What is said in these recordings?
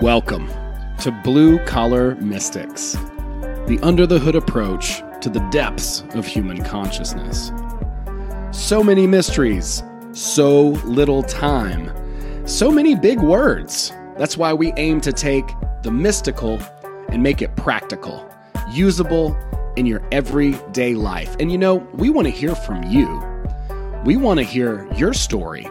Welcome to Blue Collar Mystics, the under the hood approach to the depths of human consciousness. So many mysteries, so little time, so many big words. That's why we aim to take the mystical and make it practical, usable in your everyday life. And you know, we want to hear from you. We want to hear your story.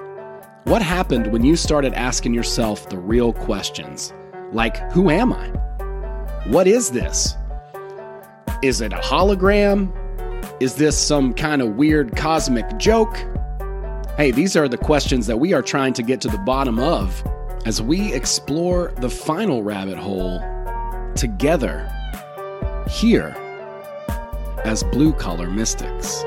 What happened when you started asking yourself the real questions? Like, who am I? What is this? Is it a hologram? Is this some kind of weird cosmic joke? Hey, these are the questions that we are trying to get to the bottom of as we explore the final rabbit hole together here as blue collar mystics.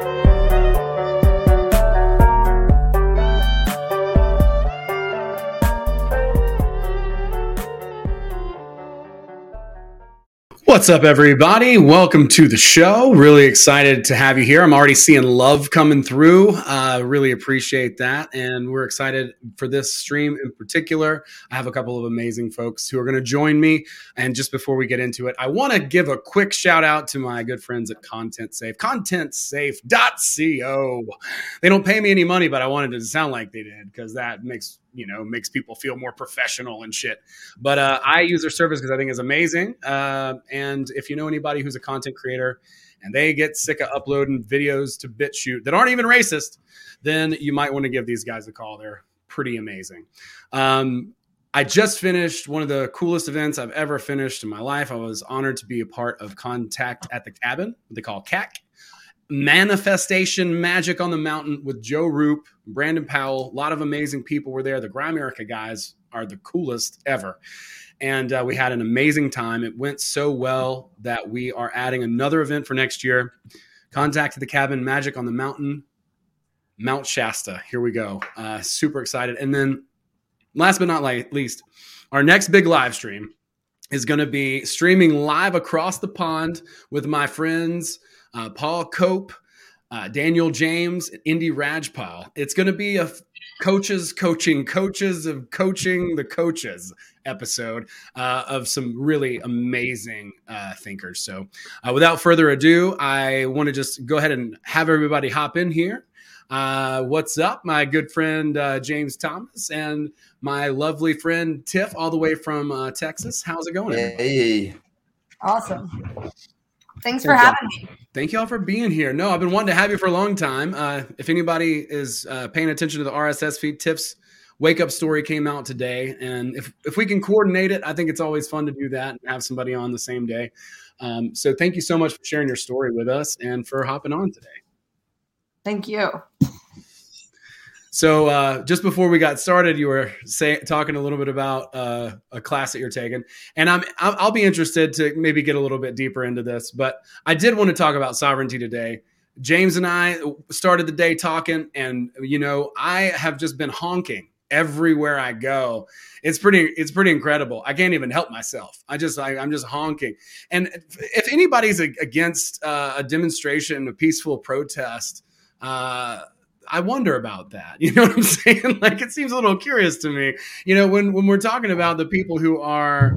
What's up, everybody? Welcome to the show. Really excited to have you here. I'm already seeing love coming through. Uh, really appreciate that. And we're excited for this stream in particular. I have a couple of amazing folks who are going to join me. And just before we get into it, I want to give a quick shout out to my good friends at Content Safe, contentsafe.co. They don't pay me any money, but I wanted it to sound like they did because that makes you know makes people feel more professional and shit. But uh, I use their service because I think it's amazing. Uh, and if you know anybody who's a content creator and they get sick of uploading videos to BitChute that aren't even racist, then you might want to give these guys a call. They're pretty amazing. Um, I just finished one of the coolest events I've ever finished in my life. I was honored to be a part of Contact at the Cabin, they call CAC. Manifestation Magic on the Mountain with Joe Roop, Brandon Powell. A lot of amazing people were there. The Grimerica guys are the coolest ever. And uh, we had an amazing time. It went so well that we are adding another event for next year. Contact the Cabin Magic on the Mountain, Mount Shasta. Here we go. Uh, super excited. And then, last but not least, our next big live stream is going to be streaming live across the pond with my friends uh, Paul Cope, uh, Daniel James, Indy Rajpal. It's going to be a coaches coaching coaches of coaching the coaches episode uh, of some really amazing uh, thinkers. So, uh, without further ado, I want to just go ahead and have everybody hop in here. Uh, what's up, my good friend uh, James Thomas and my lovely friend Tiff, all the way from uh, Texas. How's it going? Hey, awesome. Thanks for having me. Thank y'all for being here. No, I've been wanting to have you for a long time. Uh, if anybody is uh, paying attention to the RSS feed, Tiff's wake up story came out today, and if if we can coordinate it, I think it's always fun to do that and have somebody on the same day. Um, so thank you so much for sharing your story with us and for hopping on today. Thank you. So uh, just before we got started, you were say, talking a little bit about uh, a class that you're taking, and I'm I'll be interested to maybe get a little bit deeper into this. But I did want to talk about sovereignty today. James and I started the day talking, and you know I have just been honking everywhere I go. It's pretty it's pretty incredible. I can't even help myself. I just I, am just honking. And if anybody's against uh, a demonstration, a peaceful protest. Uh, I wonder about that. You know what I'm saying? Like it seems a little curious to me. You know, when when we're talking about the people who are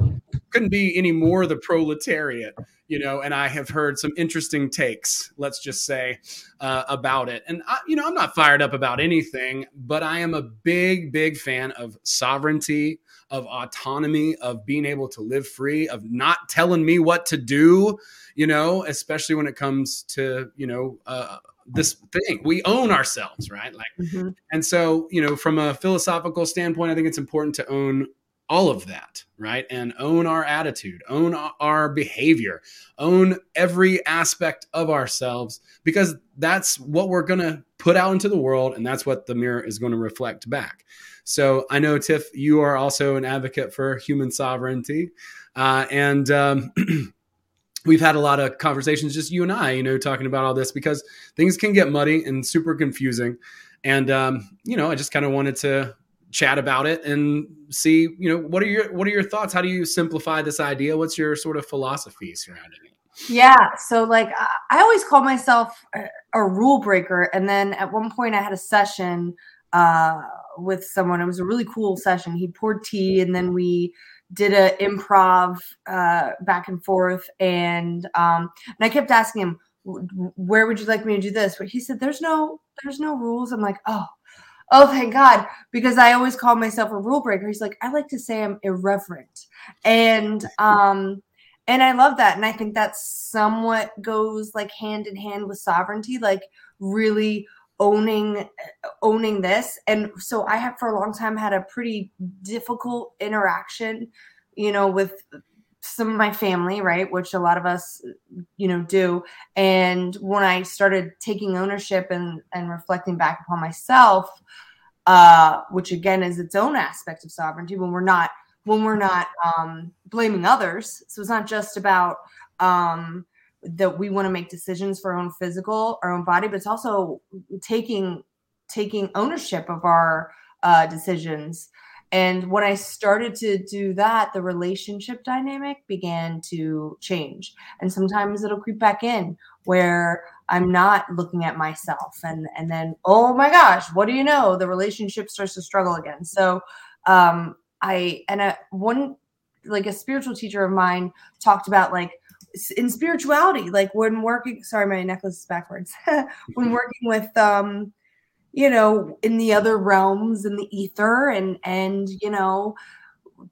couldn't be any more the proletariat, you know, and I have heard some interesting takes, let's just say, uh, about it. And I, you know, I'm not fired up about anything, but I am a big, big fan of sovereignty, of autonomy, of being able to live free, of not telling me what to do. You know, especially when it comes to you know uh, this thing. We own ourselves, right? Like, mm-hmm. and so you know, from a philosophical standpoint, I think it's important to own all of that, right? And own our attitude, own our behavior, own every aspect of ourselves, because that's what we're going to put out into the world, and that's what the mirror is going to reflect back. So I know Tiff, you are also an advocate for human sovereignty, uh, and um, we've had a lot of conversations, just you and I, you know, talking about all this because things can get muddy and super confusing. And um, you know, I just kind of wanted to chat about it and see, you know, what are your what are your thoughts? How do you simplify this idea? What's your sort of philosophy surrounding it? Yeah, so like I always call myself a, a rule breaker, and then at one point I had a session uh, with someone. It was a really cool session. He poured tea, and then we did a improv uh, back and forth, and um, and I kept asking him, "Where would you like me to do this?" But he said, "There's no, there's no rules." I'm like, "Oh, oh, thank God," because I always call myself a rule breaker. He's like, "I like to say I'm irreverent," and um, and I love that, and I think that somewhat goes like hand in hand with sovereignty, like really owning owning this. And so i have for a long time had a pretty difficult interaction you know with some of my family right which a lot of us you know do. And when i started taking ownership and and reflecting back upon myself uh which again is its own aspect of sovereignty when we're not when we're not um blaming others. So it's not just about um that we want to make decisions for our own physical, our own body, but it's also taking taking ownership of our uh, decisions. And when I started to do that, the relationship dynamic began to change. And sometimes it'll creep back in where I'm not looking at myself. And and then, oh my gosh, what do you know? The relationship starts to struggle again. So um I and a one like a spiritual teacher of mine talked about like in spirituality like when working sorry my necklace is backwards. When working with um you know in the other realms in the ether and and you know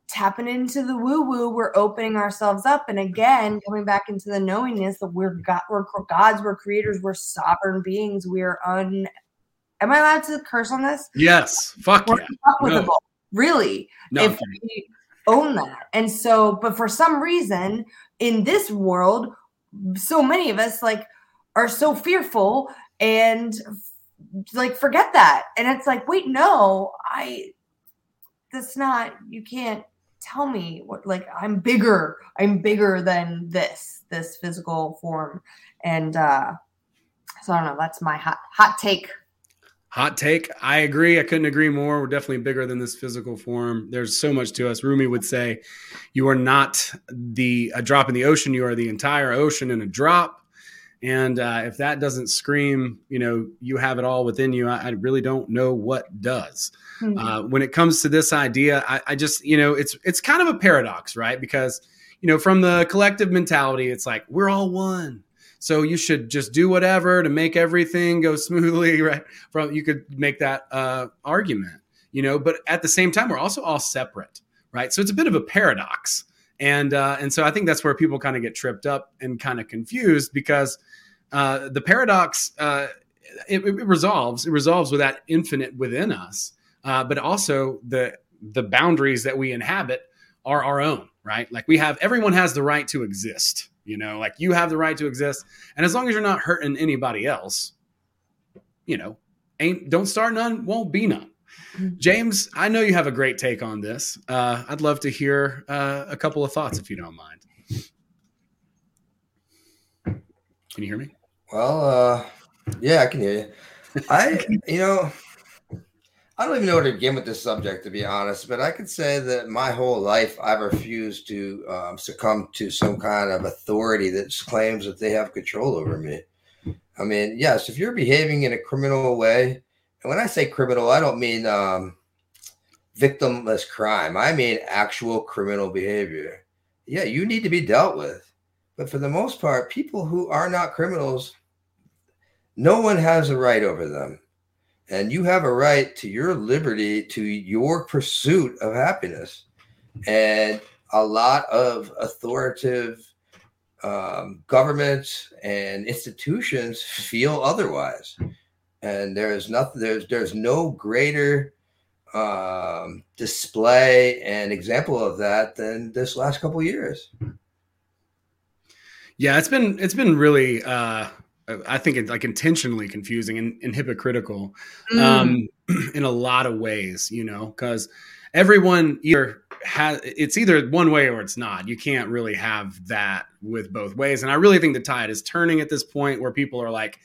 tapping into the woo woo we're opening ourselves up. And again coming back into the knowingness that we're god we're gods we're creators we're sovereign beings we're un am i allowed to curse on this? Yes. Fuck we're yeah. no. really? No, if we own that. And so but for some reason in this world, so many of us like are so fearful and like forget that. And it's like, wait, no, I that's not you can't tell me what like I'm bigger. I'm bigger than this, this physical form. And uh so I don't know, that's my hot hot take Hot take. I agree. I couldn't agree more. We're definitely bigger than this physical form. There's so much to us. Rumi would say, "You are not the a drop in the ocean. You are the entire ocean in a drop." And uh, if that doesn't scream, you know, you have it all within you, I, I really don't know what does. Mm-hmm. Uh, when it comes to this idea, I, I just, you know, it's it's kind of a paradox, right? Because you know, from the collective mentality, it's like we're all one so you should just do whatever to make everything go smoothly, right? From you could make that uh, argument, you know. But at the same time, we're also all separate, right? So it's a bit of a paradox, and uh, and so I think that's where people kind of get tripped up and kind of confused because uh, the paradox uh, it, it, resolves it resolves with that infinite within us, uh, but also the the boundaries that we inhabit are our own, right? Like we have everyone has the right to exist you know, like you have the right to exist, and as long as you're not hurting anybody else, you know, ain't don't start none, won't be none. Mm-hmm. James, I know you have a great take on this. Uh, I'd love to hear uh, a couple of thoughts if you don't mind. Can you hear me? Well, uh, yeah, I can hear you. I, you know, I don't even know where to begin with this subject, to be honest. But I could say that my whole life, I've refused to um, succumb to some kind of authority that claims that they have control over me. I mean, yes, if you're behaving in a criminal way, and when I say criminal, I don't mean um, victimless crime. I mean actual criminal behavior. Yeah, you need to be dealt with. But for the most part, people who are not criminals, no one has a right over them and you have a right to your liberty to your pursuit of happiness. And a lot of authoritative um, governments and institutions feel otherwise. And there's nothing there's there's no greater um, display and example of that than this last couple years. Yeah it's been it's been really uh I think it's like intentionally confusing and, and hypocritical mm. um, in a lot of ways, you know, because everyone either has it's either one way or it's not. You can't really have that with both ways. And I really think the tide is turning at this point where people are like,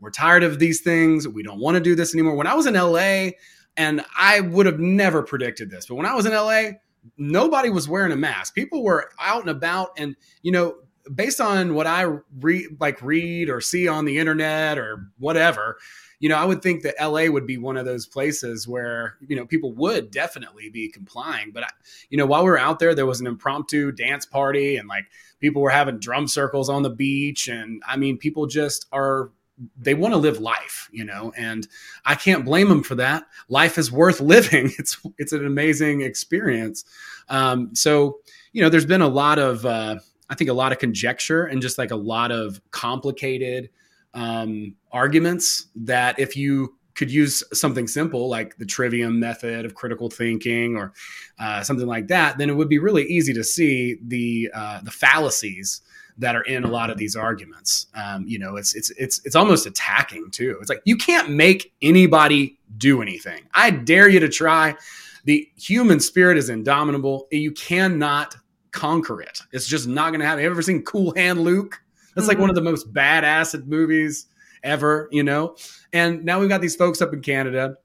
we're tired of these things. We don't want to do this anymore. When I was in LA, and I would have never predicted this, but when I was in LA, nobody was wearing a mask. People were out and about, and you know, based on what I read, like read or see on the internet or whatever, you know, I would think that LA would be one of those places where, you know, people would definitely be complying. But, I, you know, while we were out there, there was an impromptu dance party and like people were having drum circles on the beach. And I mean, people just are, they want to live life, you know, and I can't blame them for that. Life is worth living. It's, it's an amazing experience. Um, so, you know, there's been a lot of, uh, I think a lot of conjecture and just like a lot of complicated, um, arguments that if you could use something simple like the trivium method of critical thinking or uh, something like that, then it would be really easy to see the uh, the fallacies that are in a lot of these arguments. Um, you know, it's it's it's it's almost attacking too. It's like you can't make anybody do anything. I dare you to try. The human spirit is indomitable. You cannot conquer it. It's just not going to happen. Have you ever seen Cool Hand Luke? That's like mm-hmm. one of the most badass movies ever, you know? And now we've got these folks up in Canada,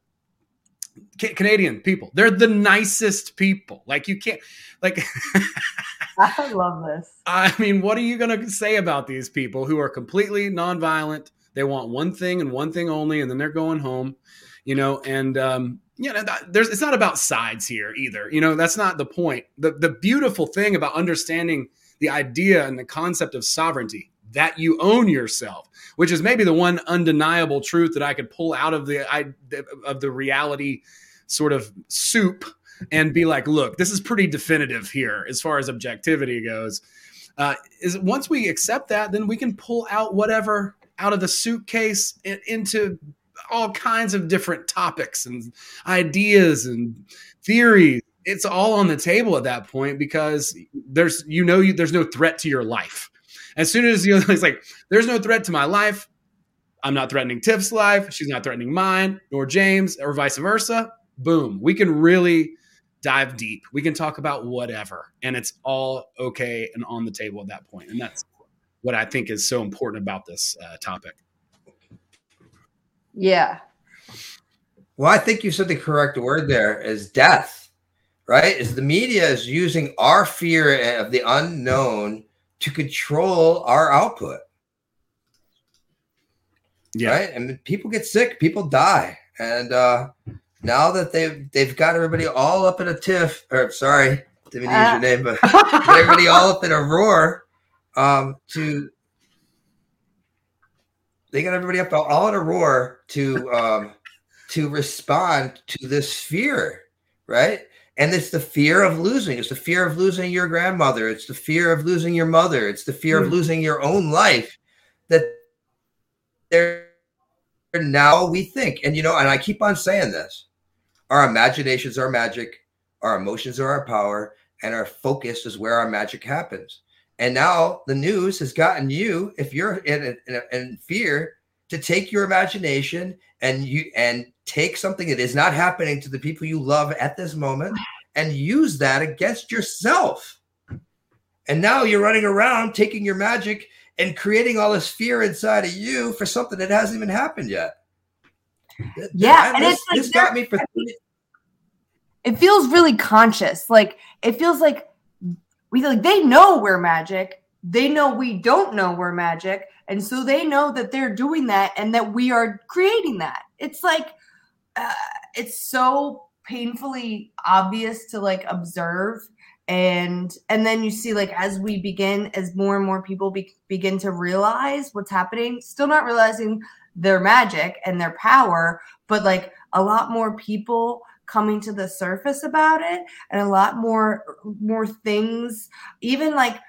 Canadian people. They're the nicest people. Like you can't like I love this. I mean, what are you going to say about these people who are completely nonviolent? They want one thing and one thing only and then they're going home, you know, and um you know, there's it's not about sides here either. You know, that's not the point. The the beautiful thing about understanding the idea and the concept of sovereignty that you own yourself, which is maybe the one undeniable truth that I could pull out of the I, of the reality sort of soup and be like, look, this is pretty definitive here as far as objectivity goes. Uh, is once we accept that, then we can pull out whatever out of the suitcase into all kinds of different topics and ideas and theories. It's all on the table at that point because there's you know you, there's no threat to your life. As soon as you know, it's like, there's no threat to my life. I'm not threatening Tiff's life. She's not threatening mine, nor James, or vice versa. Boom. We can really dive deep. We can talk about whatever, and it's all okay and on the table at that point. And that's what I think is so important about this uh, topic. Yeah. Well, I think you said the correct word there is death, right? Is the media is using our fear of the unknown to control our output. Yeah. Right. And people get sick, people die. And uh now that they've they've got everybody all up in a tiff, or sorry, didn't uh. use your name, but everybody all up in a roar um to they got everybody up all in a roar to um to respond to this fear, right? And it's the fear of losing. It's the fear of losing your grandmother. It's the fear of losing your mother. It's the fear mm. of hmm. losing your own life that there now we think. And you know, and I keep on saying this. Our imaginations are magic, our emotions are our power, and our focus is where our magic happens. And now the news has gotten you, if you're in, in, in fear, to take your imagination and you and take something that is not happening to the people you love at this moment and use that against yourself. And now you're running around taking your magic and creating all this fear inside of you for something that hasn't even happened yet. Yeah, and, and this, like this got me for. It feels really conscious. Like it feels like we like they know we're magic. They know we don't know we're magic, and so they know that they're doing that and that we are creating that. It's like uh, it's so painfully obvious to like observe and and then you see like as we begin as more and more people be, begin to realize what's happening still not realizing their magic and their power but like a lot more people coming to the surface about it and a lot more more things even like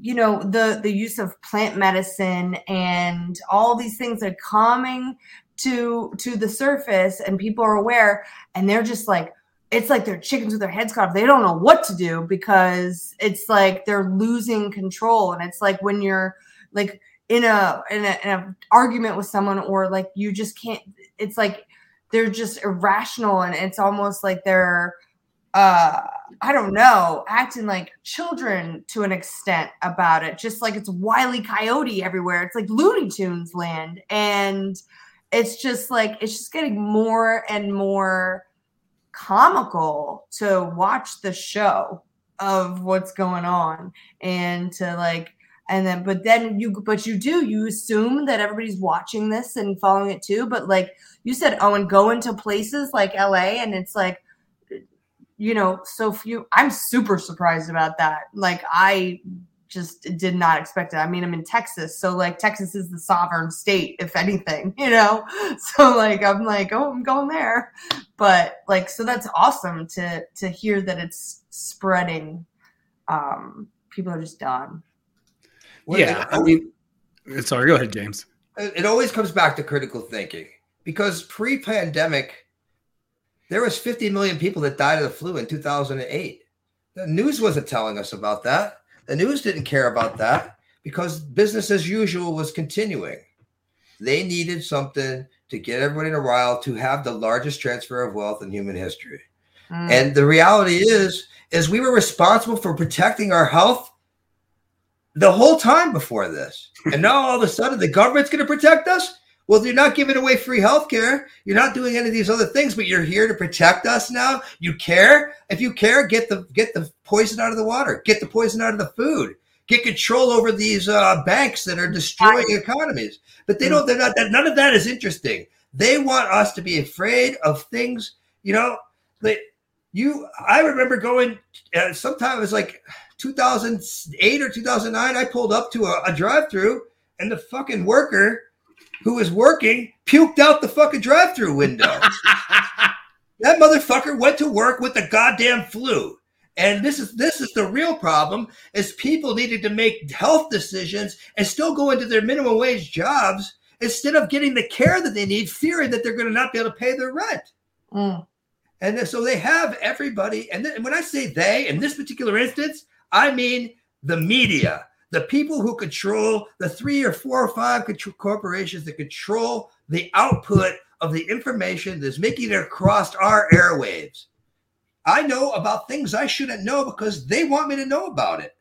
you know the the use of plant medicine and all these things are coming to to the surface and people are aware and they're just like it's like they're chickens with their heads cut off. They don't know what to do because it's like they're losing control. And it's like when you're like in a in a, in a argument with someone or like you just can't it's like they're just irrational and it's almost like they're uh I don't know, acting like children to an extent about it. Just like it's wily coyote everywhere. It's like Looney Tunes land. And it's just like it's just getting more and more comical to watch the show of what's going on and to like and then but then you but you do you assume that everybody's watching this and following it too but like you said oh and go into places like la and it's like you know so few i'm super surprised about that. Like i just did not expect it. I mean i'm in texas so like texas is the sovereign state if anything you know? So like i'm like oh i'm going there. But like so that's awesome to to hear that it's spreading um people are just done well, yeah, I mean, sorry. Go ahead, James. It always comes back to critical thinking because pre-pandemic, there was 50 million people that died of the flu in 2008. The news wasn't telling us about that. The news didn't care about that because business as usual was continuing. They needed something to get everybody in a rile to have the largest transfer of wealth in human history. Mm. And the reality is, is we were responsible for protecting our health the whole time before this. And now all of a sudden the government's going to protect us? Well, you're not giving away free health care. You're not doing any of these other things, but you're here to protect us now. You care? If you care, get the get the poison out of the water. Get the poison out of the food. Get control over these uh, banks that are destroying economies. But they don't. They're not. That, None of that is interesting. They want us to be afraid of things. You know, they, you. I remember going. Uh, sometime it was like 2008 or 2009, I pulled up to a, a drive through and the fucking worker who was working puked out the fucking drive through window. that motherfucker went to work with the goddamn flu. And this is this is the real problem is people needed to make health decisions and still go into their minimum wage jobs instead of getting the care that they need, fearing that they're going to not be able to pay their rent. Mm. And so they have everybody. And then, when I say they, in this particular instance, I mean the media, the people who control the three or four or five corporations that control the output of the information that's making it across our airwaves. I know about things I shouldn't know because they want me to know about it.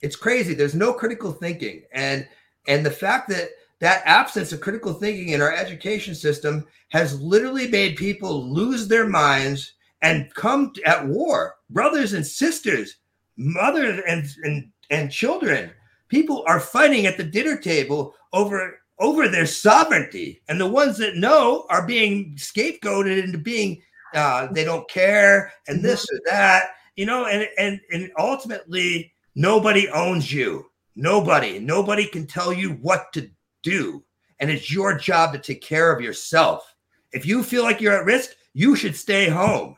It's crazy. There's no critical thinking. And and the fact that that absence of critical thinking in our education system has literally made people lose their minds and come at war, brothers and sisters, mothers and, and, and children. People are fighting at the dinner table over over their sovereignty, and the ones that know are being scapegoated into being uh, they don't care and this or that, you know, and and and ultimately nobody owns you. Nobody, nobody can tell you what to do, and it's your job to take care of yourself. If you feel like you're at risk, you should stay home.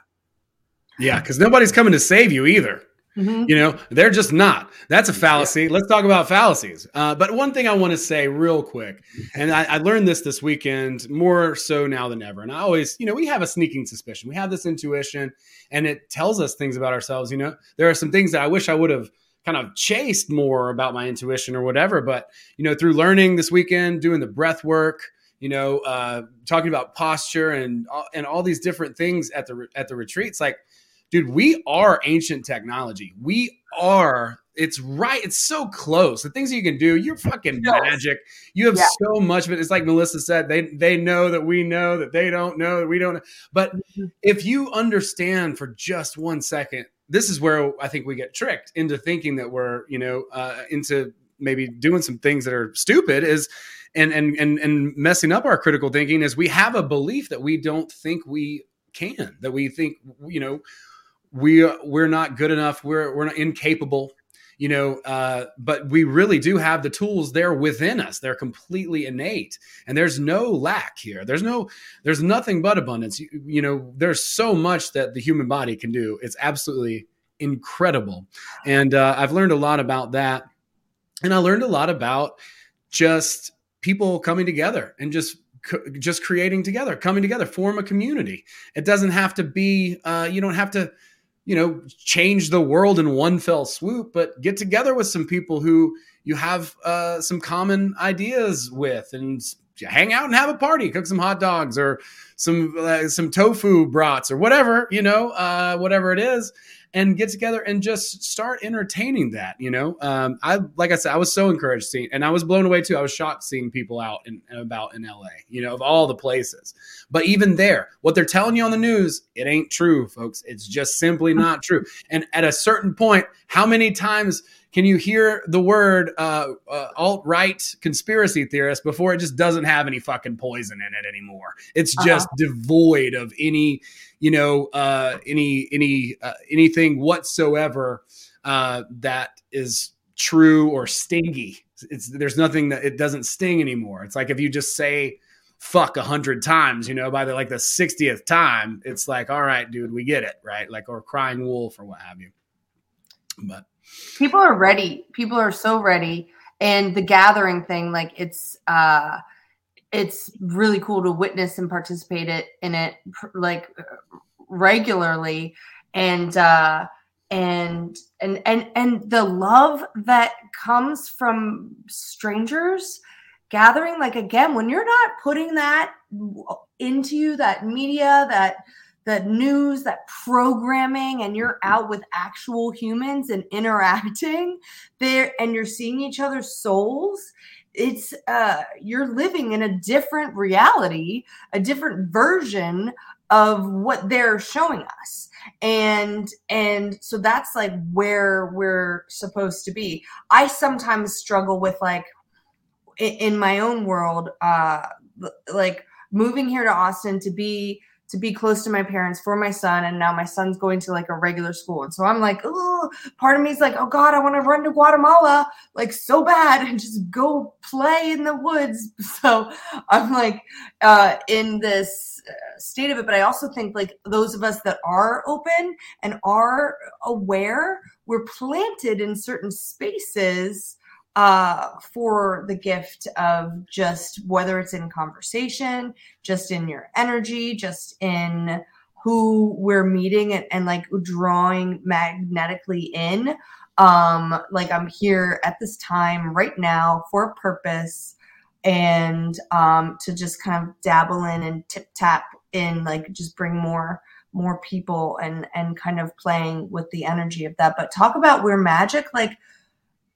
Yeah, because nobody's coming to save you either. Mm-hmm. You know, they're just not. That's a fallacy. Let's talk about fallacies. Uh, but one thing I want to say real quick, and I, I, learned this this weekend more so now than ever. And I always, you know, we have a sneaking suspicion. We have this intuition, and it tells us things about ourselves. You know, there are some things that I wish I would have kind of chased more about my intuition or whatever. But you know, through learning this weekend, doing the breath work, you know, uh, talking about posture and and all these different things at the at the retreats, like dude, we are ancient technology. We are. It's right. It's so close. The things you can do, you're fucking magic. You have yeah. so much of it. It's like Melissa said. They they know that we know that they don't know that we don't. Know. But mm-hmm. if you understand for just one second, this is where I think we get tricked into thinking that we're you know uh, into maybe doing some things that are stupid. Is and and and and messing up our critical thinking is we have a belief that we don't think we can that we think you know we we're not good enough. We're we're incapable you know uh, but we really do have the tools there within us. They're completely innate and there's no lack here. There's no there's nothing but abundance. You, you know there's so much that the human body can do. It's absolutely incredible. And uh, i've learned a lot about that. And i learned a lot about just people coming together and just just creating together coming together form a community. It doesn't have to be uh, you don't have to you know, change the world in one fell swoop, but get together with some people who you have uh, some common ideas with and hang out and have a party, cook some hot dogs or some uh, some tofu brats or whatever, you know, uh, whatever it is, and get together and just start entertaining that. You know, um, I like I said, I was so encouraged seeing, and I was blown away too. I was shocked seeing people out and about in LA. You know, of all the places, but even there, what they're telling you on the news, it ain't true, folks. It's just simply not true. And at a certain point, how many times can you hear the word uh, uh, alt right conspiracy theorist before it just doesn't have any fucking poison in it anymore? It's just uh-huh. devoid of any, you know, uh, any any uh, anything whatsoever uh, that is true or stingy. It's there's nothing that it doesn't sting anymore. It's like if you just say fuck a hundred times, you know, by the like the 60th time, it's like, all right, dude, we get it, right? Like, or crying wolf or what have you. But people are ready. People are so ready. And the gathering thing, like it's uh it's really cool to witness and participate it in it like regularly. And uh and and and and the love that comes from strangers gathering like again when you're not putting that into you that media that that news that programming and you're out with actual humans and interacting there and you're seeing each other's souls it's uh you're living in a different reality a different version of what they're showing us. And and so that's like where we're supposed to be. I sometimes struggle with like in my own world, uh, like moving here to Austin to be to be close to my parents for my son, and now my son's going to like a regular school, and so I'm like, oh, part of me is like, oh God, I want to run to Guatemala like so bad and just go play in the woods. So I'm like uh, in this uh, state of it, but I also think like those of us that are open and are aware, we're planted in certain spaces uh, for the gift of just whether it's in conversation, just in your energy, just in who we're meeting and, and like drawing magnetically in. Um, like I'm here at this time right now for a purpose and um, to just kind of dabble in and tip tap in, like just bring more more people and and kind of playing with the energy of that. But talk about where magic, like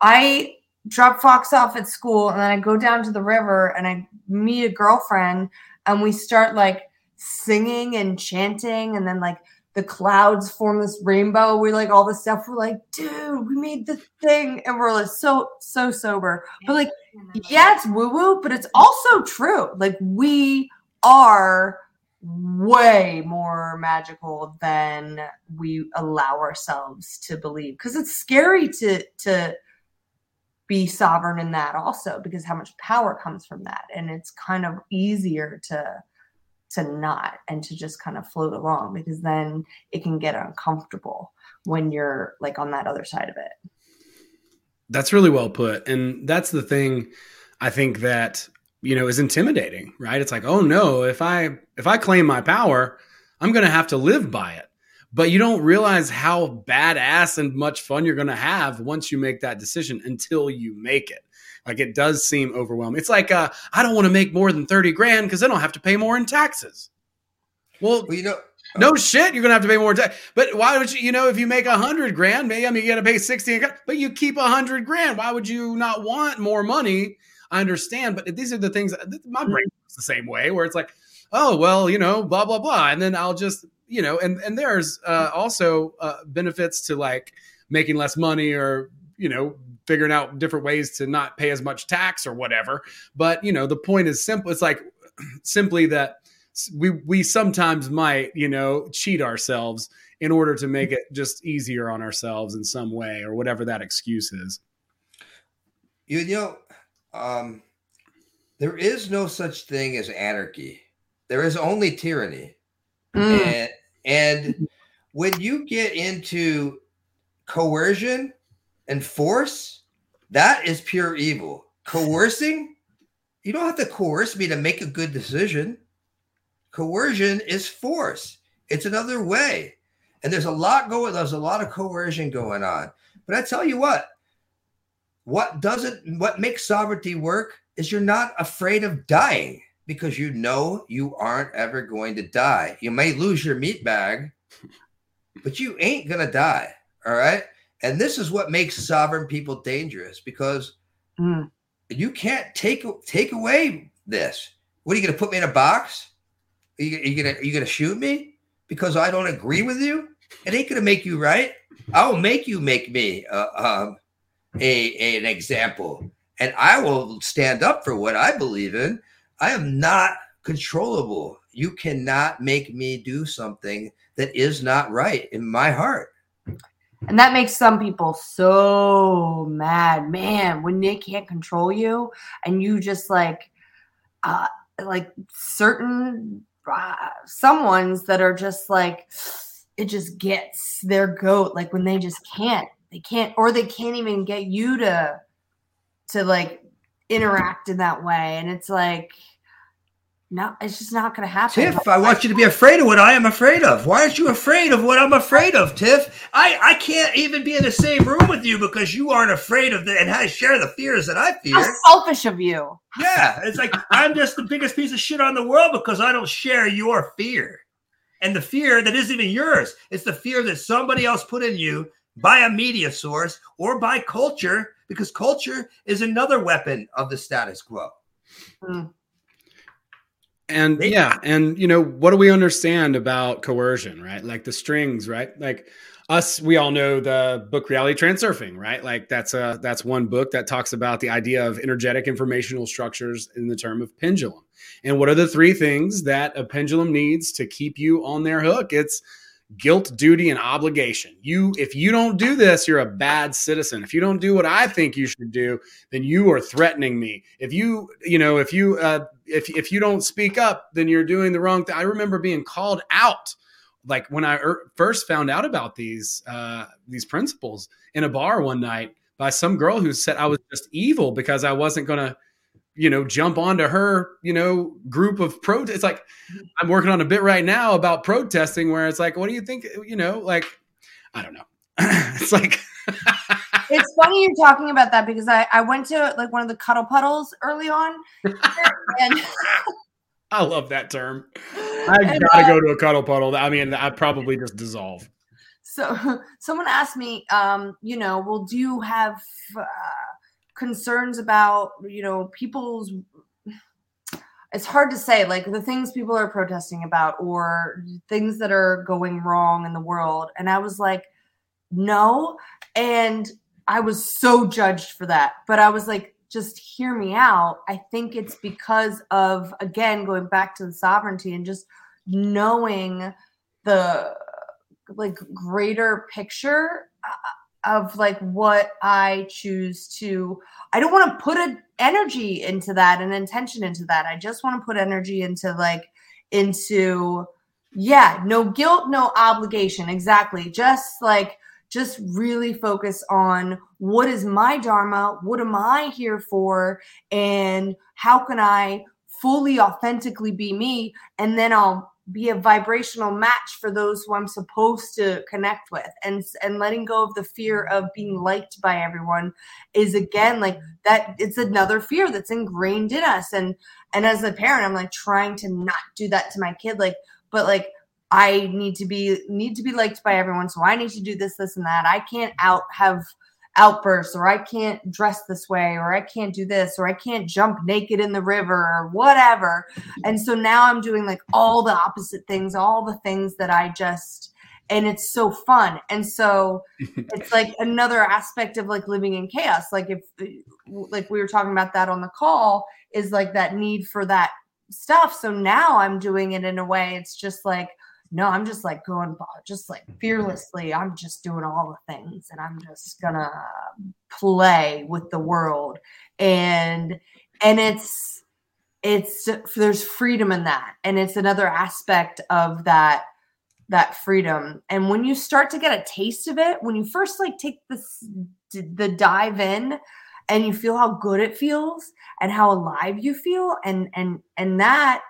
I drop Fox off at school, and then I go down to the river and I meet a girlfriend, and we start like singing and chanting, and then like the clouds form this rainbow. We're like all this stuff. We're like, dude, we made the thing, and we're like so so sober. But like, yeah, it's woo woo, but it's also true. Like we are way more magical than we allow ourselves to believe because it's scary to to be sovereign in that also because how much power comes from that. And it's kind of easier to to not and to just kind of float along because then it can get uncomfortable when you're like on that other side of it. That's really well put. And that's the thing i think that you know is intimidating right? It's like oh no if i if i claim my power i'm going to have to live by it but you don't realize how badass and much fun you're going to have once you make that decision until you make it. Like it does seem overwhelming. It's like uh, I don't want to make more than thirty grand because then I'll have to pay more in taxes. Well, well you know, no shit, you're gonna have to pay more tax. But why would you? You know, if you make a hundred grand, maybe I mean you got to pay sixty, but you keep a hundred grand. Why would you not want more money? I understand, but these are the things. My brain works the same way, where it's like, oh well, you know, blah blah blah, and then I'll just you know, and and there's uh, also uh, benefits to like making less money or you know figuring out different ways to not pay as much tax or whatever. But you know, the point is simple. It's like simply that we we sometimes might you know cheat ourselves in order to make it just easier on ourselves in some way or whatever that excuse is. You, you know, um, there is no such thing as anarchy. There is only tyranny. Mm. And and when you get into coercion and force, that is pure evil. Coercing, you don't have to coerce me to make a good decision. Coercion is force. It's another way. And there's a lot going, there's a lot of coercion going on. But I tell you what, what doesn't what makes sovereignty work is you're not afraid of dying because you know you aren't ever going to die. You may lose your meat bag, but you ain't going to die. All right. And this is what makes sovereign people dangerous because mm. you can't take take away this. What are you going to put me in a box? Are you, are you going to you going to shoot me because I don't agree with you? It ain't going to make you right. I'll make you make me. Uh, um, a, an example and I will stand up for what I believe in. I am not controllable. You cannot make me do something that is not right in my heart. And that makes some people so mad, man, when they can't control you and you just like, uh, like certain uh, someone's that are just like, it just gets their goat. Like when they just can't, they can't, or they can't even get you to, to like interact in that way. And it's like, no, it's just not going to happen. Tiff, I want you to be afraid of what I am afraid of. Why aren't you afraid of what I'm afraid of, Tiff? I, I can't even be in the same room with you because you aren't afraid of the and I share the fears that I fear. How selfish of you. Yeah, it's like I'm just the biggest piece of shit on the world because I don't share your fear. And the fear that isn't even yours. It's the fear that somebody else put in you by a media source or by culture, because culture is another weapon of the status quo. Mm. And yeah, and you know, what do we understand about coercion, right? Like the strings, right? Like us, we all know the book Reality Transurfing, right? Like that's a that's one book that talks about the idea of energetic informational structures in the term of pendulum. And what are the three things that a pendulum needs to keep you on their hook? It's guilt, duty, and obligation. You, if you don't do this, you're a bad citizen. If you don't do what I think you should do, then you are threatening me. If you, you know, if you, uh, if if you don't speak up, then you're doing the wrong thing. I remember being called out, like when I er- first found out about these uh, these principles in a bar one night by some girl who said I was just evil because I wasn't going to you know, jump onto her, you know, group of pro. It's like I'm working on a bit right now about protesting, where it's like, what do you think? You know, like I don't know. it's like it's funny you're talking about that because I I went to like one of the cuddle puddles early on, and I love that term. I gotta uh, go to a cuddle puddle. I mean, I probably just dissolve. So someone asked me, um, you know, well, do you have uh, concerns about you know people's it's hard to say like the things people are protesting about or things that are going wrong in the world. And i was like no. And i was so judged for that. But i was like just hear me out. I think it's because of again going back to the sovereignty and just knowing the like greater picture of like what I choose to I don't want to put an energy into that and intention into that. I just want to put energy into like into yeah, no guilt, no obligation. Exactly. Just like just really focus on what is my dharma, what am I here for and how can I fully authentically be me and then I'll be a vibrational match for those who I'm supposed to connect with. And and letting go of the fear of being liked by everyone is again like that it's another fear that's ingrained in us. And and as a parent I'm like trying to not do that to my kid like but like I need to be need to be liked by everyone. So I need to do this this and that. I can't out have outbursts or I can't dress this way or I can't do this or I can't jump naked in the river or whatever. And so now I'm doing like all the opposite things, all the things that I just and it's so fun. And so it's like another aspect of like living in chaos. Like if like we were talking about that on the call is like that need for that stuff. So now I'm doing it in a way it's just like no, I'm just like going, just like mm-hmm. fearlessly. I'm just doing all the things and I'm just gonna play with the world. And, and it's, it's, there's freedom in that. And it's another aspect of that, that freedom. And when you start to get a taste of it, when you first like take this, the dive in, and you feel how good it feels and how alive you feel and and and that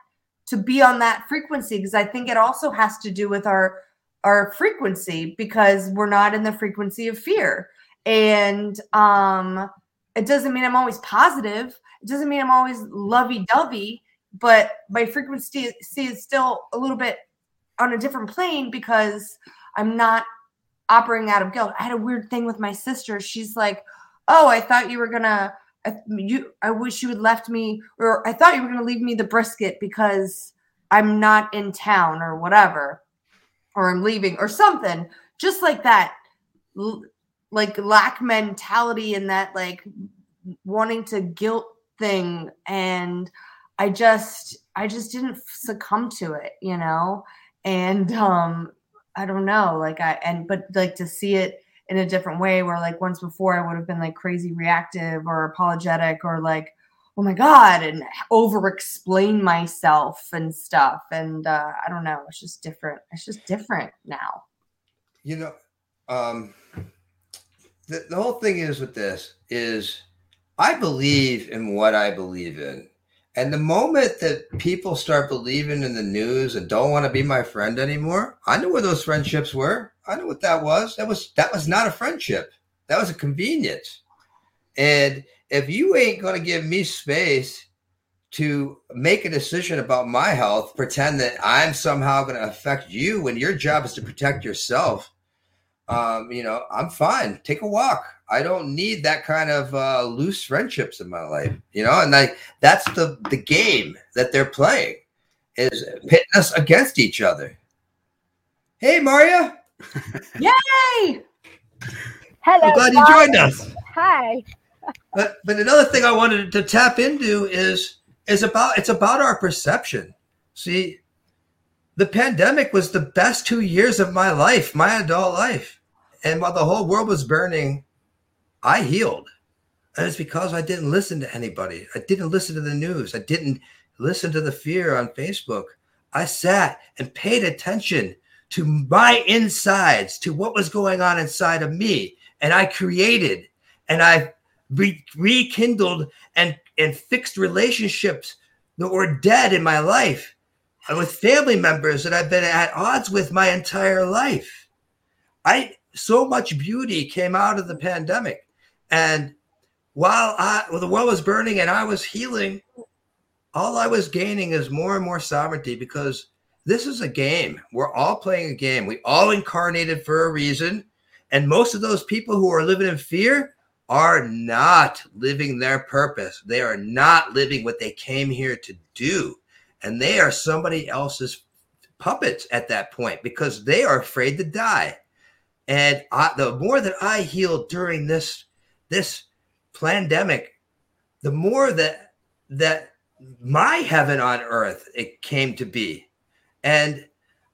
to be on that frequency because I think it also has to do with our our frequency because we're not in the frequency of fear. And um it doesn't mean I'm always positive. It doesn't mean I'm always lovey-dovey, but my frequency is still a little bit on a different plane because I'm not operating out of guilt. I had a weird thing with my sister. She's like, "Oh, I thought you were going to I, you, I wish you had left me, or I thought you were going to leave me the brisket because I'm not in town or whatever, or I'm leaving or something, just like that. like lack mentality and that like wanting to guilt thing and I just I just didn't succumb to it, you know? And um I don't know, like I and but like to see it in a different way where like once before I would have been like crazy reactive or apologetic or like oh my god and over explain myself and stuff and uh I don't know, it's just different. It's just different now. You know, um the, the whole thing is with this is I believe in what I believe in. And the moment that people start believing in the news and don't want to be my friend anymore, I knew where those friendships were. I knew what that was. That was that was not a friendship. That was a convenience. And if you ain't going to give me space to make a decision about my health, pretend that I'm somehow going to affect you when your job is to protect yourself, um, you know, I'm fine. Take a walk. I don't need that kind of uh, loose friendships in my life, you know. And like that's the the game that they're playing is pitting us against each other. Hey, Maria. Yay! Hello. I'm glad you joined us. Hi. But but another thing I wanted to tap into is is about it's about our perception. See, the pandemic was the best two years of my life, my adult life and while the whole world was burning, I healed. And it's because I didn't listen to anybody. I didn't listen to the news. I didn't listen to the fear on Facebook. I sat and paid attention to my insides, to what was going on inside of me. And I created and I re- rekindled and, and fixed relationships that were dead in my life and with family members that I've been at odds with my entire life. I so much beauty came out of the pandemic. And while I, well, the world was burning and I was healing, all I was gaining is more and more sovereignty because this is a game. We're all playing a game. We all incarnated for a reason. And most of those people who are living in fear are not living their purpose. They are not living what they came here to do. And they are somebody else's puppets at that point because they are afraid to die. And I, the more that I healed during this this pandemic, the more that that my heaven on earth it came to be. And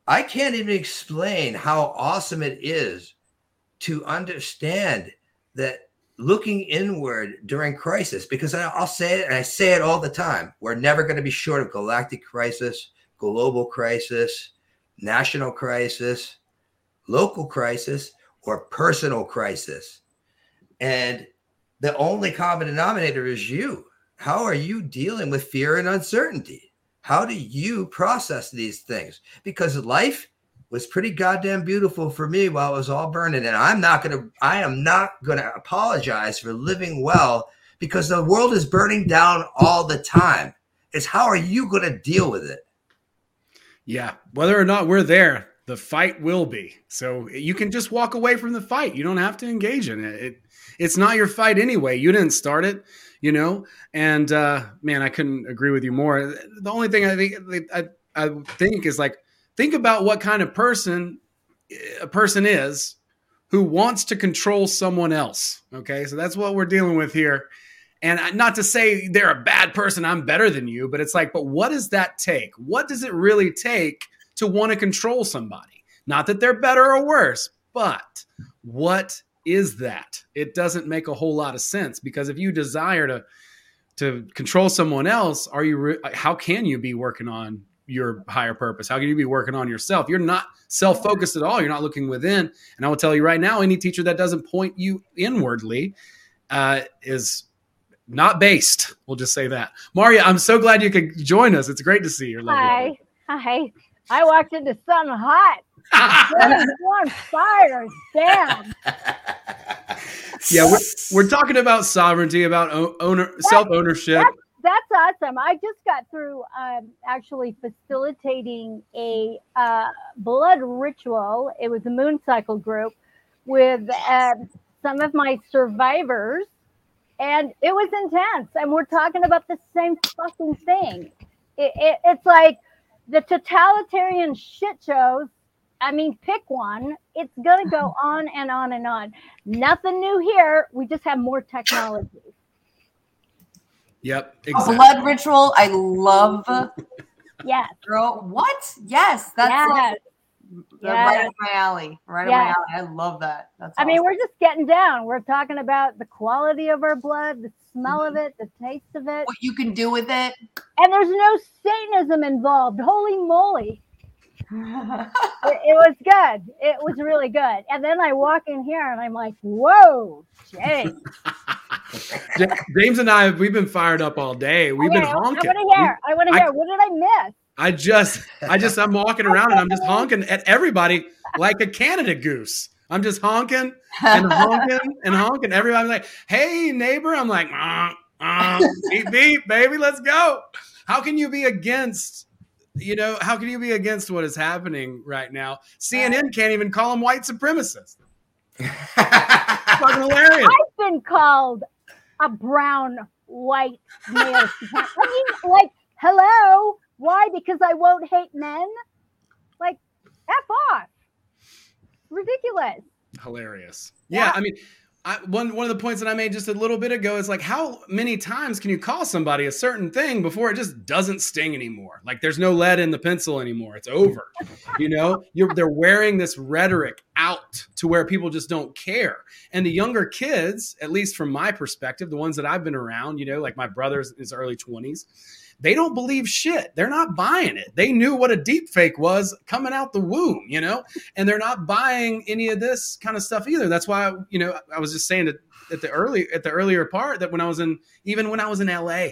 I can't even explain how awesome it is to understand that looking inward during crisis, because I'll say it and I say it all the time. We're never going to be short of galactic crisis, global crisis, national crisis, local crisis or personal crisis. And the only common denominator is you. How are you dealing with fear and uncertainty? How do you process these things? Because life was pretty goddamn beautiful for me while it was all burning. And I'm not to, I am not to apologize for living well because the world is burning down all the time. It's how are you to deal with it? Yeah. Whether or not we're there, the fight will be. So you can just walk away from the fight. You don't have to engage in it. it it's not your fight anyway. You didn't start it, you know. And uh, man, I couldn't agree with you more. The only thing I think I, I think is like think about what kind of person a person is who wants to control someone else. Okay, so that's what we're dealing with here. And not to say they're a bad person, I'm better than you, but it's like, but what does that take? What does it really take to want to control somebody. Not that they're better or worse, but what is that? It doesn't make a whole lot of sense because if you desire to to control someone else, are you re- how can you be working on your higher purpose? How can you be working on yourself? You're not self-focused at all. You're not looking within. And I will tell you right now, any teacher that doesn't point you inwardly uh, is not based. We'll just say that. Maria, I'm so glad you could join us. It's great to see you. Hi. Hi. I walked into something hot. On fire. Damn. Yeah, we're, we're talking about sovereignty, about owner, self ownership. That's, that's, awesome. I just got through um, actually facilitating a uh, blood ritual. It was a moon cycle group with uh, some of my survivors, and it was intense. And we're talking about the same fucking thing. It, it, it's like the totalitarian shit shows I mean, pick one. It's going to go on and on and on. Nothing new here. We just have more technology. Yep. A Exactly. blood ritual. I love. Yes. Girl, what? Yes, that's Yes. like, Yes. right up my alley. Right Yes. up my alley. I love that. That's. I mean, we're just getting down. We're talking about the quality of our blood, the smell of mm-hmm. it, the taste of it. what you can do with it. And there's no Satanism involved. Holy moly. It, it was good. It was really good. And then I walk in here and I'm like, whoa, James. James and I, we've been fired up all day. We've been honking. I want to hear. I want to I- hear. What did I miss? I just, I just, I'm walking around and I'm just honking at everybody like a Canada goose. I'm just honking and honking and honking. Everybody's like, "Hey, neighbor!" I'm like, uh, uh, "Beep beep, baby, let's go." How can you be against? You know, how can you be against what is happening right now? CNN can't even call them white supremacists. Fucking hilarious. I've been called a brown white male. I mean, like, hello. Why? Because I won't hate men? Like, F off. Ridiculous. hilarious. Yeah, Yeah. I mean, I, one one of the points that I made just a little bit ago is like, how many times can you call somebody a certain thing before it just doesn't sting anymore? Like, there's no lead in the pencil anymore. It's over. you know, you're they're wearing this rhetoric out to where people just don't care. And the younger kids, at least from my perspective, the ones that I've been around, you know, like my brother's in his early 20s. They don't believe shit. They're not buying it. They knew what a deep fake was coming out the womb, you know? and they're not buying any of this kind of stuff either. That's why you know I was just saying that at the early at the earlier part that when I was in even when I was in LA,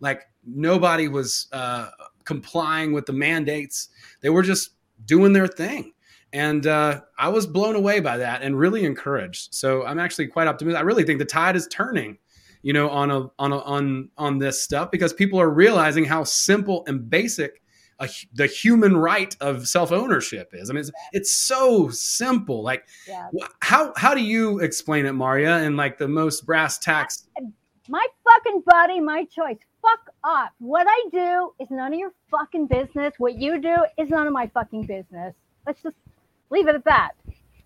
like nobody was uh, complying with the mandates. They were just doing their thing. And uh, I was blown away by that and really encouraged. So I'm actually quite optimistic. I really think the tide is turning, you know, on a on a, on on this stuff because people are realizing how simple and basic a, the human right of self ownership is. I mean, it's, it's so simple. Like, Yeah. how how do you explain it, Maria, in like the most brass tacks? My fucking body, my choice. Fuck off. What I do is none of your fucking business. What you do is none of my fucking business. Let's just leave it at that.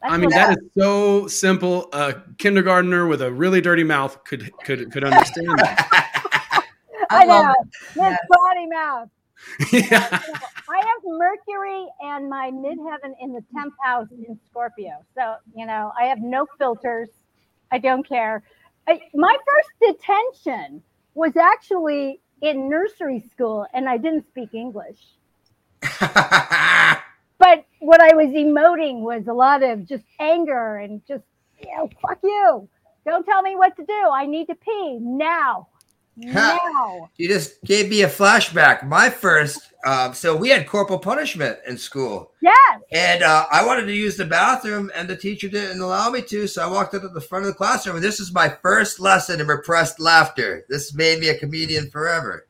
That's I mean, what- that is so simple. A kindergartner with a really dirty mouth could could could understand that. I, love know. it. Yes. body mouth. yeah. I have Mercury and my midheaven in the 10th house in Scorpio. So, you know, I have no filters. I don't care. I, my first detention was actually in nursery school and I didn't speak English. But what I was emoting was a lot of just anger and just, you know, fuck you. Don't tell me what to do. I need to pee now. Now. You just gave me a flashback. My first, um, so we had corporal punishment in school, Yes. and uh, I wanted to use the bathroom, and the teacher didn't allow me to. So I walked up to the front of the classroom, and this is my first lesson in repressed laughter. This made me a comedian forever.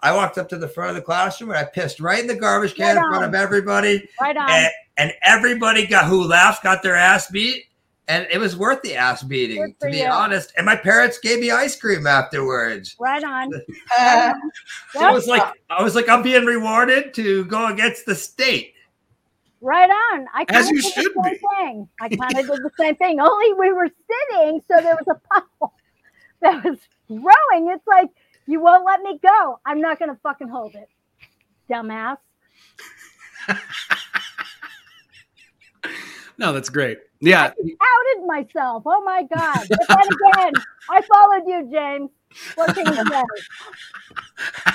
I walked up to the front of the classroom, and I pissed right in the garbage can in front on. of everybody, Right on. and, and everybody got who laughed got their ass beat. And it was worth the ass beating, to be you. honest. And my parents gave me ice cream afterwards. right on. Uh, So it was like I was like I'm being rewarded to go against the state. Right on. I kind As of you did should the same be. thing. I kind of did the same thing. Only we were sitting, so there was a puddle that was growing. It's like you won't let me go. I'm not gonna fucking hold it, dumbass. No, that's great. Yeah. I Outed myself. Oh my god. But then again, I followed you, James. What can you say?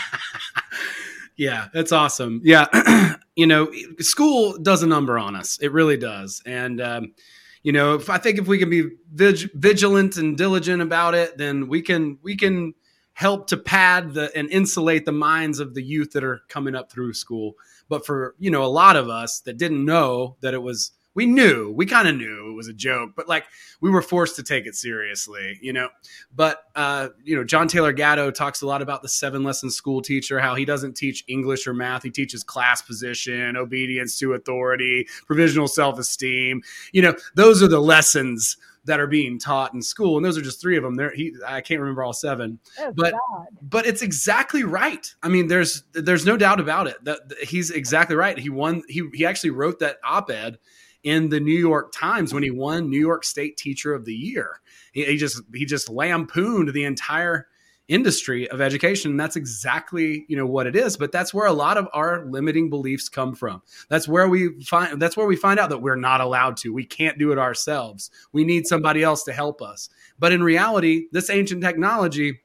Yeah, that's awesome. Yeah, you know, school does a number on us. It really does. And um, you know, if I think if we can be vig- vigilant and diligent about it, then we can we can help to pad the and insulate the minds of the youth that are coming up through school. But for you know, a lot of us that didn't know that it was. We knew, we kind of knew it was a joke, but like we were forced to take it seriously, you know. But uh, you know, John Taylor Gatto talks a lot about the seven lesson school teacher, how he doesn't teach English or math. He teaches class position, obedience to authority, provisional self esteem. You know, those are the lessons that are being taught in school, and those are just three of them. There, he I can't remember all seven, Oh, but God. but it's exactly right. I mean, there's there's no doubt about it. That he's exactly right. He won. He he actually wrote that op-ed in the New York Times when he won New York State Teacher of the Year. He, he just he just lampooned the entire industry of education and that's exactly you know what it is but that's where a lot of our limiting beliefs come from. That's where we find that's where we find out that we're not allowed to. We can't do it ourselves. We need somebody else to help us. But in reality this ancient technology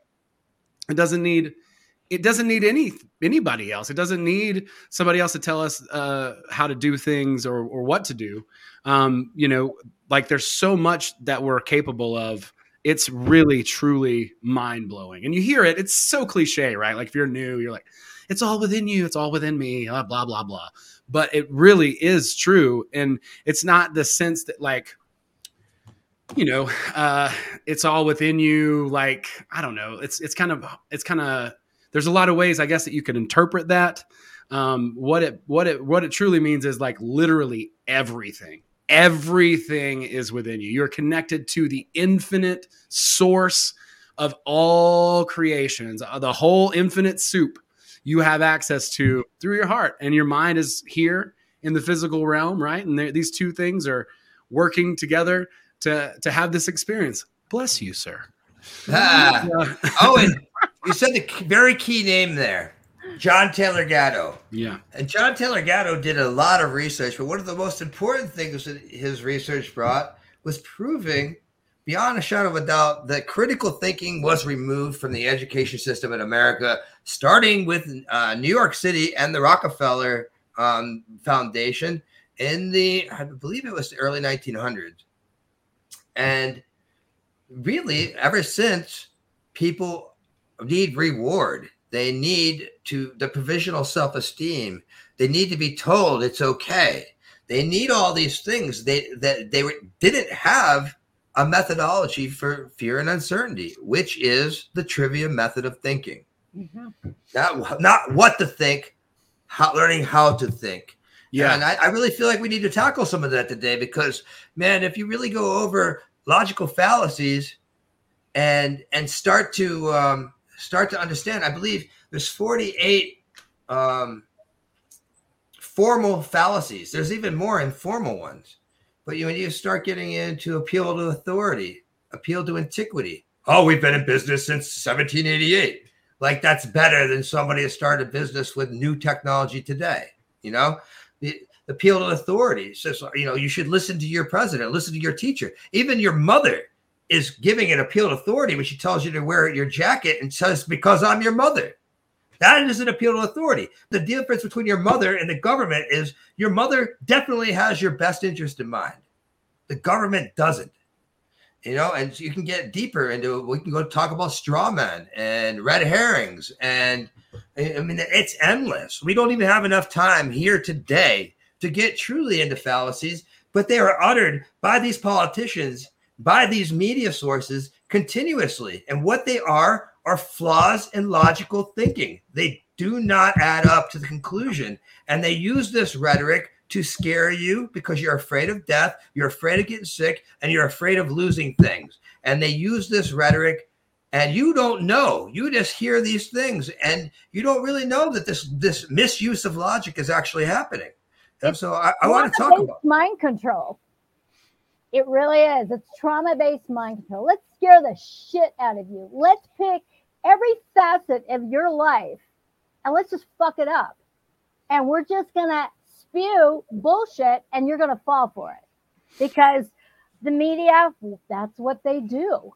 it doesn't need it doesn't need any anybody else. It doesn't need somebody else to tell us uh, how to do things or, or what to do. Um, you know like there's so much that we're capable of it's really truly mind blowing. And you hear it, it's so cliche, right? Like if you're new, you're like, it's all within you, it's all within me, blah, blah, blah, blah. But it really is true. And it's not the sense that, like, you know, uh, it's all within you. Like, I don't know. It's, it's kind of, it's kind of, there's a lot of ways, I guess, that you could interpret that. Um, what it, what it, what it truly means is like literally everything everything is within you. You're connected to the infinite source of all creations, uh, the whole infinite soup you have access to through your heart. And your mind is here in the physical realm, right? And these two things are working together to, to have this experience. Bless you, sir. Ah. Owen, you said the very key name there. John Taylor Gatto. Yeah. And John Taylor Gatto did a lot of research, but one of the most important things that his research brought was proving beyond a shadow of a doubt that critical thinking was removed from the education system in America, starting with uh, New York City and the Rockefeller um, Foundation in the, I believe it was the early 1900s. And really, ever since, people need reward they need to the provisional self-esteem. They need to be told it's okay. They need all these things. They that they didn't have a methodology for fear and uncertainty, which is the trivium method of thinking. Mm-hmm. Not not what to think, how, learning how to think. Yeah, and I, I really feel like we need to tackle some of that today because, man, if you really go over logical fallacies and and start to um, start to understand. I believe there's 48 um, formal fallacies. There's even more informal ones. But you, when you start getting into appeal to authority, appeal to antiquity, oh, we've been in business since 1788. Like that's better than somebody that started a business with new technology today. You know, the appeal to authority says, you know, you should listen to your president, listen to your teacher, even your mother is giving an appeal to authority when she tells you to wear your jacket and says, because I'm your mother. That is an appeal to authority. The difference between your mother and the government is your mother definitely has your best interest in mind. The government doesn't. You know, and you can get deeper into it. we can go talk about straw men and red herrings. And I mean, it's endless. We don't even have enough time here today to get truly into fallacies, but they are uttered by these politicians by these media sources continuously. And what they are are flaws in logical thinking. They do not add up to the conclusion. And they use this rhetoric to scare you because you're afraid of death, you're afraid of getting sick, and you're afraid of losing things. And they use this rhetoric and you don't know. You just hear these things and you don't really know that this this misuse of logic is actually happening. And so I, I want to talk about mind control. It really is. It's trauma based mind control. Let's scare the shit out of you. Let's pick every facet of your life and let's just fuck it up. And we're just going to spew bullshit and you're going to fall for it because the media, that's what they do.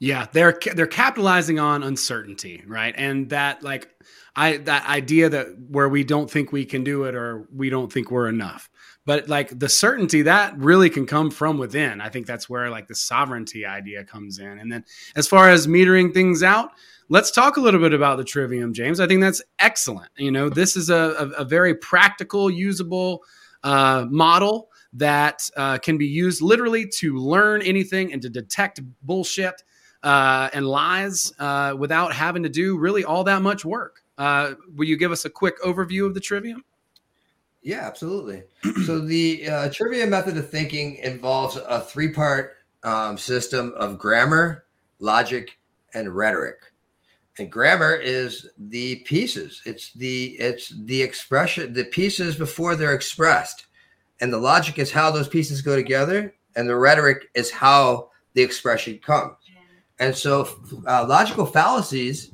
Yeah, they're they're capitalizing on uncertainty, right? And that like I that idea that where we don't think we can do it or we don't think we're enough. But like the certainty that really can come from within. I think that's where like the sovereignty idea comes in. And then as far as metering things out let's talk a little bit about the trivium james. I think that's excellent. You know this is a, a, a very practical usable uh, model that uh, can be used literally to learn anything and to detect bullshit uh, and lies uh, without having to do really all that much work uh, will you give us a quick overview of the trivium yeah, absolutely. so the uh, trivium method of thinking involves a three-part um, system of grammar, logic, and rhetoric. And grammar is the pieces. It's the it's the expression, the pieces before they're expressed, and the logic is how those pieces go together, and the rhetoric is how the expression comes. And so, uh, logical fallacies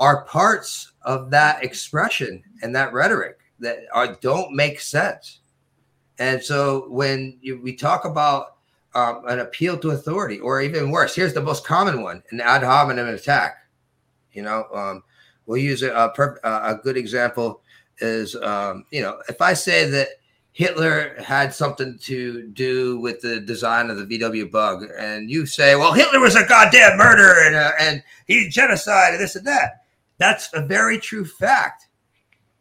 are parts of that expression and that rhetoric that are don't make sense. And so, when you, we talk about um, an appeal to authority, or even worse, here's the most common one: an ad hominem attack. You know, um, we'll use a, a, a, good example is um, you know if I say that Hitler had something to do with the design of the VW bug, and you say, well, Hitler was a goddamn murderer and uh, and he genocide and this and that. That's a very true fact,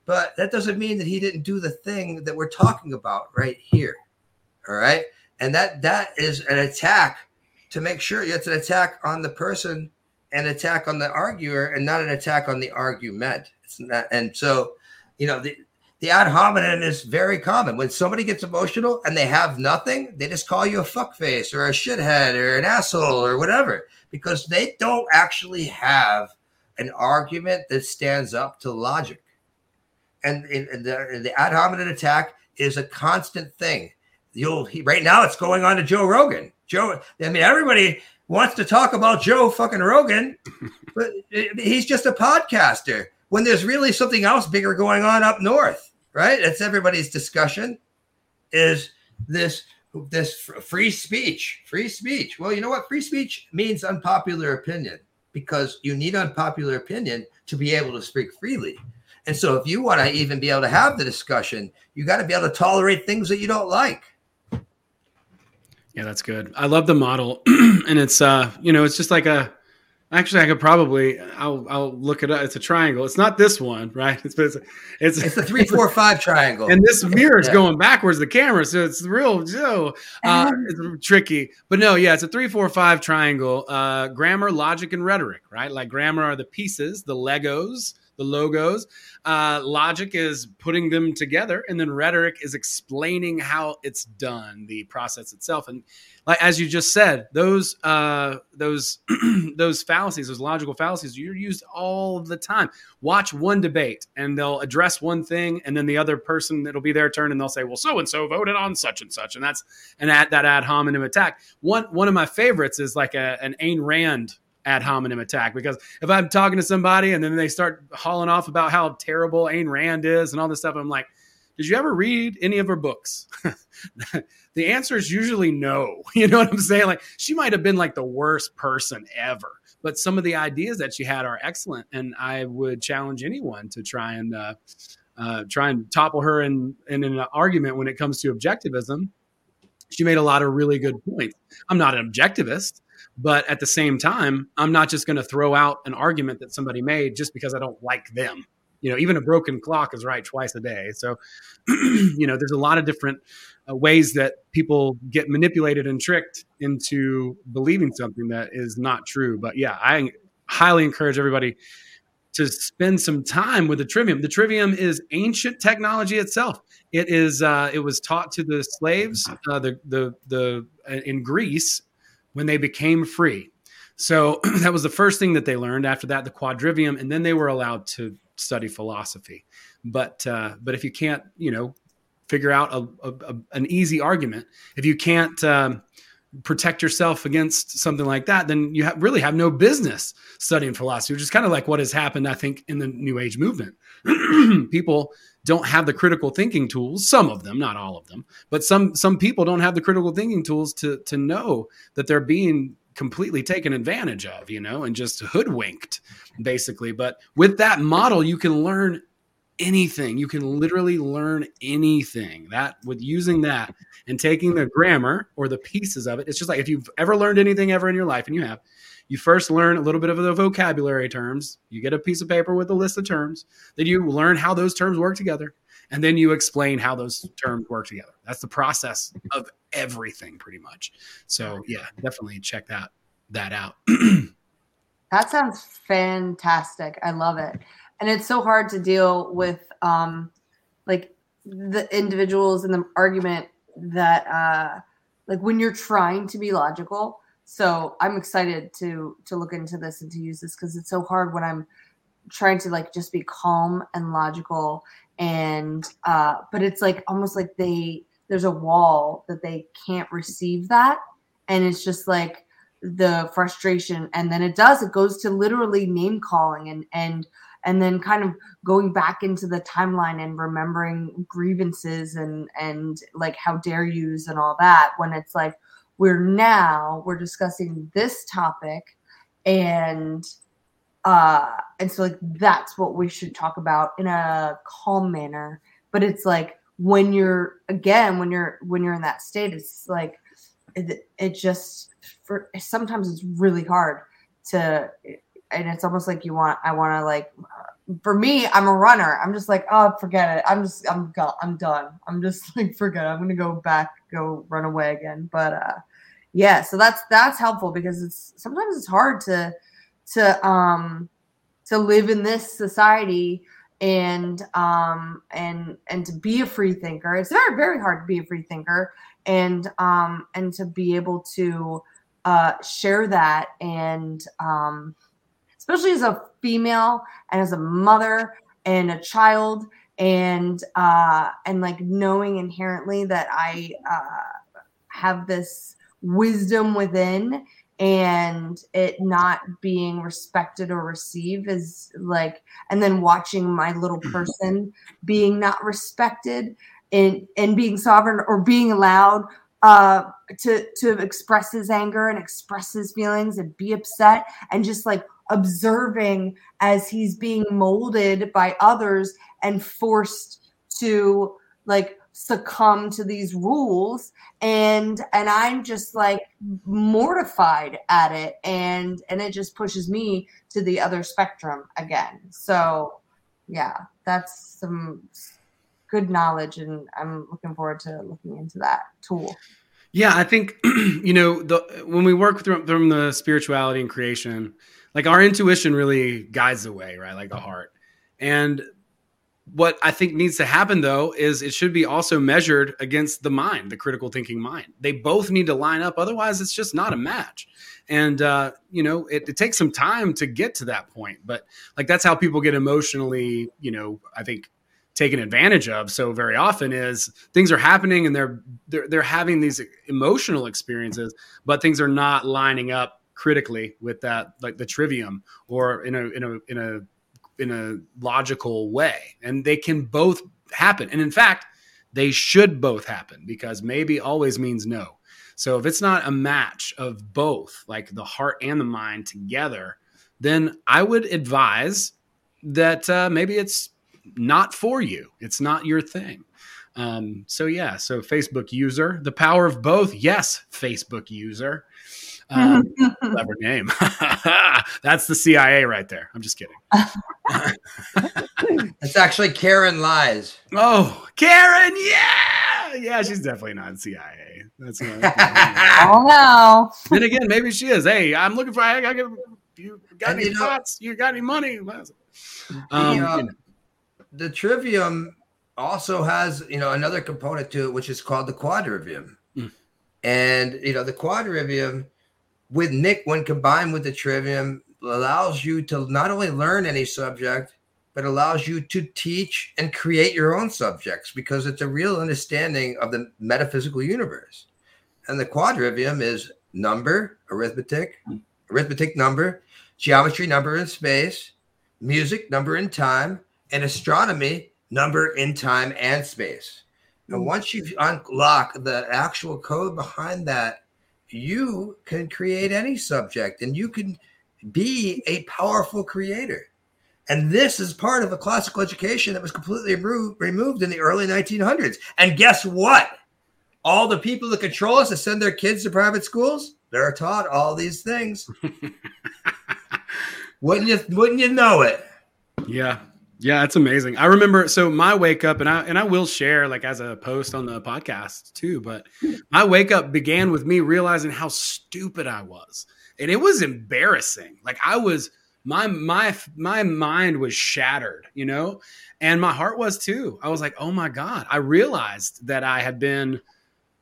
but that doesn't mean that he didn't do the thing that we're talking about right here. All right, and that that is an attack to make sure it's an attack on the person an attack on the arguer and not an attack on the argument. It's not, and so, you know, the, the ad hominem is very common. When somebody gets emotional and they have nothing, they just call you a fuckface or a shithead or an asshole or whatever because they don't actually have an argument that stands up to logic. And, and the, the ad hominem attack is a constant thing. You'll right now it's going on to Joe Rogan. Joe, I mean, everybody wants to talk about Joe fucking Rogan, but he's just a podcaster. When there's really something else bigger going on up north, right? That's everybody's discussion. Is this this free speech? Free speech. Well, you know what? Free speech means unpopular opinion because you need unpopular opinion to be able to speak freely. And so, if you want to even be able to have the discussion, you got to be able to tolerate things that you don't like. Yeah, that's good. I love the model, and it's uh, you know, it's just like a. Actually, I could probably. I'll I'll look it up. It's a triangle. It's not this one, right? It's it's it's, it's a three four five triangle. And this mirror is yeah. going backwards. The camera, so it's real. Joe, uh, it's tricky, but no, yeah, it's a three four five triangle. Uh, grammar, logic, and rhetoric, right? Like grammar are the pieces, the Legos the logos. Uh, logic is putting them together, and then rhetoric is explaining how it's done, the process itself. And like as you just said, those uh, those those fallacies, those logical fallacies, you're used all the time. Watch one debate, and they'll address one thing, and then the other person it'll be their turn, and they'll say, "Well, so and so voted on such and such," and that's an at that ad hominem attack. One one of my favorites is like a, an Ayn Rand ad hominem attack because if I'm talking to somebody and then they start hauling off about how terrible Ayn Rand is and all this stuff, I'm like, did you ever read any of her books? the answer is usually no. You know what I'm saying? Like she might have been like the worst person ever, but some of the ideas that she had are excellent, and I would challenge anyone to try and uh, uh, try and topple her in, in an argument when it comes to objectivism. She made a lot of really good points. I'm not an objectivist. But at the same time, I'm not just going to throw out an argument that somebody made just because I don't like them. You know, even a broken clock is right twice a day. So, you know, there's a lot of different uh, ways that people get manipulated and tricked into believing something that is not true. But yeah, I highly encourage everybody to spend some time with the trivium. The trivium is ancient technology itself. It is. Uh, it was taught to the slaves, uh, the the the uh, in Greece when they became free. So that was the first thing that they learned. After that, the quadrivium, and then they were allowed to study philosophy. But uh, but if you can't, you know, figure out a, a, a an easy argument, if you can't um, protect yourself against something like that, then you have, really have no business studying philosophy, which is kind of like what has happened, I think, in the New Age movement. People don't have the critical thinking tools some of them not all of them but some some people don't have the critical thinking tools to to know that they're being completely taken advantage of you know and just hoodwinked basically. But with that model you can learn anything. You can literally learn anything. That with using that and taking the grammar or the pieces of it it's just like if you've ever learned anything ever in your life and you have you first learn a little bit of the vocabulary terms. You get a piece of paper with a list of terms. Then you learn how those terms work together. And then you explain how those terms work together. That's the process of everything pretty much. So yeah, definitely check that that out. that sounds fantastic. I love it. And it's so hard to deal with um like the individuals in the argument that uh like when you're trying to be logical so I'm excited to to look into this and to use this because it's so hard when I'm trying to like just be calm and logical and uh but it's like almost like they there's a wall that they can't receive that. And it's just like the frustration. And then it does it goes to literally name calling and and and then kind of going back into the timeline and remembering grievances and and like how dare yous and all that when it's like we're now we're discussing this topic and uh and so like that's what we should talk about in a calm manner. But it's like when you're again when you're when you're in that state it's like it, it just for sometimes it's really hard to and it's almost like you want i want to like for me i'm a runner. I'm just like oh forget it. I'm just i'm i'm done. I'm just like forget it. i'm gonna go back go run away again. But uh yeah so that's that's helpful because it's sometimes it's hard to to um to live in this society and um and and to be a free thinker. It's very very hard to be a free thinker and um and to be able to uh share that and um especially as a female and as a mother and a child and uh and like knowing inherently that i uh have this wisdom within and it not being respected or received is like and then watching my little person being not respected and and being sovereign or being allowed uh to to express his anger and express his feelings and be upset and just like observing as he's being molded by others and forced to like succumb to these rules. And and i'm just like mortified at it. And and it just pushes me to the other spectrum again. So yeah that's some good knowledge. And i'm looking forward to looking into that tool. Yeah i think you know the when we work through from the spirituality and creation like our intuition really guides the way right? Like the heart. And what I think needs to happen though is it should be also measured against the mind, the critical thinking mind. They both need to line up. Otherwise, it's just not a match. And, uh, you know, it, it, takes some time to get to that point. But like that's how people get emotionally, you know, I think taken advantage of so very often is things are happening and they're, they're, they're having these emotional experiences, but things are not lining up critically with that, like the trivium or in a, in a, in a, in a logical way. And they can both happen. And in fact, they should both happen because maybe always means no. So if it's not a match of both, like the heart and the mind together, then I would advise that uh, maybe it's not for you. It's not your thing. Um, so yeah, so Facebook user, the power of both. Yes, Facebook user. Um, clever name. That's the CIA right there. I'm just kidding. It's actually Karen Lies. Oh, Karen, yeah, yeah, she's definitely not CIA. That's I don't oh no. then again, maybe she is. Hey, I'm looking for. I got you got any thoughts? You got any money? Um, the, uh, you know. the trivium also has you know another component to it, which is called the quadrivium. Mm. And you know the quadrivium with Nick, when combined with the trivium, allows you to not only learn any subject, but allows you to teach and create your own subjects because it's a real understanding of the metaphysical universe. And the quadrivium is number, arithmetic, arithmetic number, geometry, number in space, music, number in time, and astronomy, number in time and space. And mm. once you unlock the actual code behind that, you can create any subject and you can be a powerful creator. And this is part of a classical education that was completely removed in the early 1900s. And guess what? All the people that control us that send their kids to private schools, they're taught all these things. wouldn't you wouldn't you know it? Yeah. Yeah, it's amazing. I remember so my wake up and I and I will share like as a post on the podcast too, but my wake up began with me realizing how stupid I was. And it was embarrassing. Like I was my my my mind was shattered, you know? And my heart was too. I was like, "Oh my god." I realized that I had been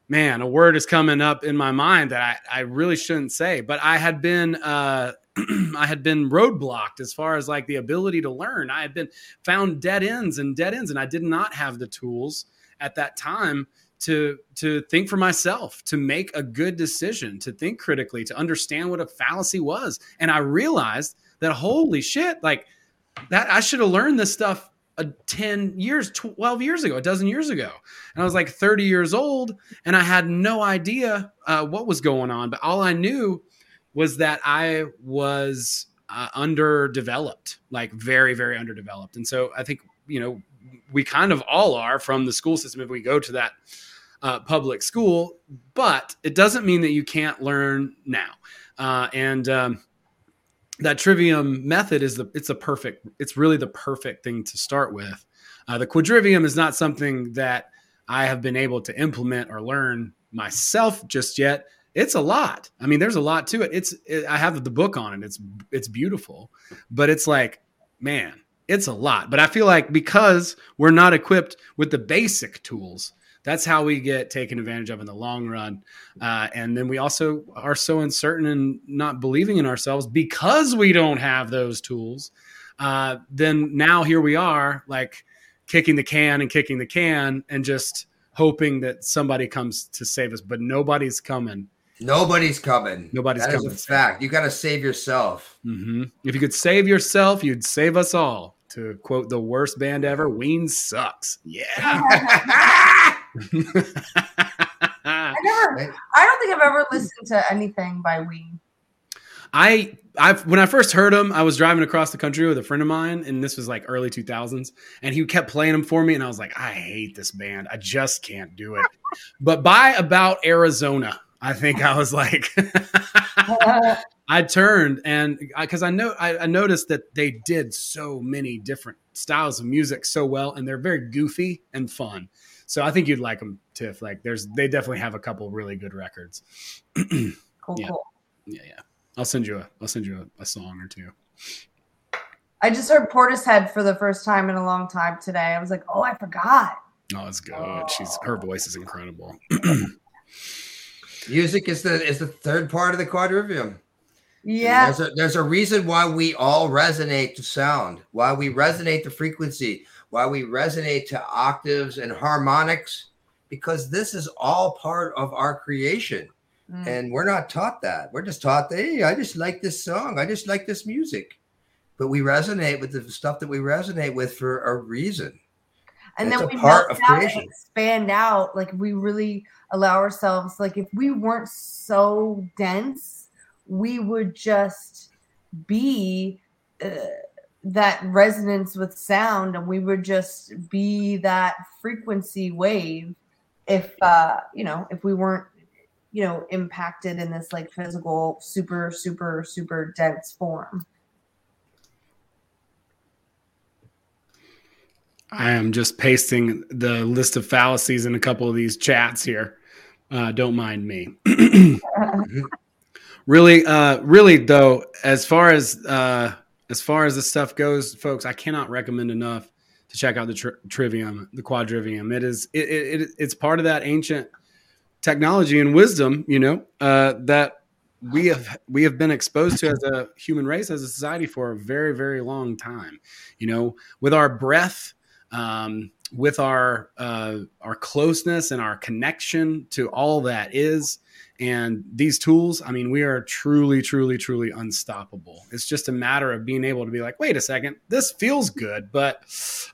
man, a word is coming up in my mind that I, I really shouldn't say, but I had been uh, I had been roadblocked as far as like the ability to learn. I had been found dead ends and dead ends, and I did not have the tools at that time to to think for myself, to make a good decision, to think critically, to understand what a fallacy was. And I realized that holy shit, like that I should have learned this stuff a 10 years 12 years ago a dozen years ago and i was like 30 years old and i had no idea uh, what was going on but all i knew was that I was uh, underdeveloped, like very, very underdeveloped. And so I think, you know, we kind of all are from the school system if we go to that uh, public school, but it doesn't mean that you can't learn now. Uh, and um, that trivium method is the it's a perfect it's really the perfect thing to start with. Uh, the quadrivium is not something that I have been able to implement or learn myself just yet it's a lot. I mean, there's a lot to it. It's it, I have the book on it. It's it's beautiful, but it's like, man, it's a lot. But I feel like because we're not equipped with the basic tools, that's how we get taken advantage of in the long run. Uh, and then we also are so uncertain and not believing in ourselves because we don't have those tools. Uh, then now here we are, like kicking the can and kicking the can, and just hoping that somebody comes to save us. But nobody's coming Nobody's coming. Nobody's that coming. That is a fact. You got to save yourself. Mm-hmm. If you could save yourself, you'd save us all. To quote the worst band ever, Ween sucks. Yeah. I never. I don't think I've ever listened to anything by Ween. I I when I first heard him, I was driving across the country with a friend of mine, and this was like early 2000s, and he kept playing them for me, and I was like, I hate this band. I just can't do it. but by about Arizona, I think I was like, I turned and because I, I know I, I, noticed that they did so many different styles of music so well, and they're very goofy and fun. So I think you'd like them, Tiff. Like, there's they definitely have a couple really good records. cool, yeah. cool. Yeah, yeah. I'll send you a I'll send you a, a song or two. I just heard Portishead for the first time in a long time today. I was like, oh, I forgot. Oh, it's good. Oh. She's her oh. voice is incredible. Music is the is the third part of the quadrivium. Yeah. there's a, there's a reason why we all resonate to sound, why we resonate to frequency, why we resonate to octaves and harmonics, because this is all part of our creation. Mm. And we're not taught that. We're just taught, hey, I just like this song. I just like this music. But we resonate with the stuff that we resonate with for a reason. And then we part of creation. expand out. Like we really allow ourselves like if we weren't so dense we would just be uh, that resonance with sound and we would just be that frequency wave if uh you know if we weren't you know impacted in this like physical super super super dense form I am just pasting the list of fallacies in a couple of these chats here. Uh, don't mind me. really, uh, really though, as far as uh, as far as this stuff goes, folks, I cannot recommend enough to check out the tri- trivium, the quadrivium. It is it, it, it, it's part of that ancient technology and wisdom, you know, uh, that we have we have been exposed to as a human race, as a society, for a very very long time. You know, with our breath. Um, with our uh, our closeness and our connection to all that is. And these tools i mean we are truly truly truly unstoppable. It's just a matter of being able to be like wait a second this feels good but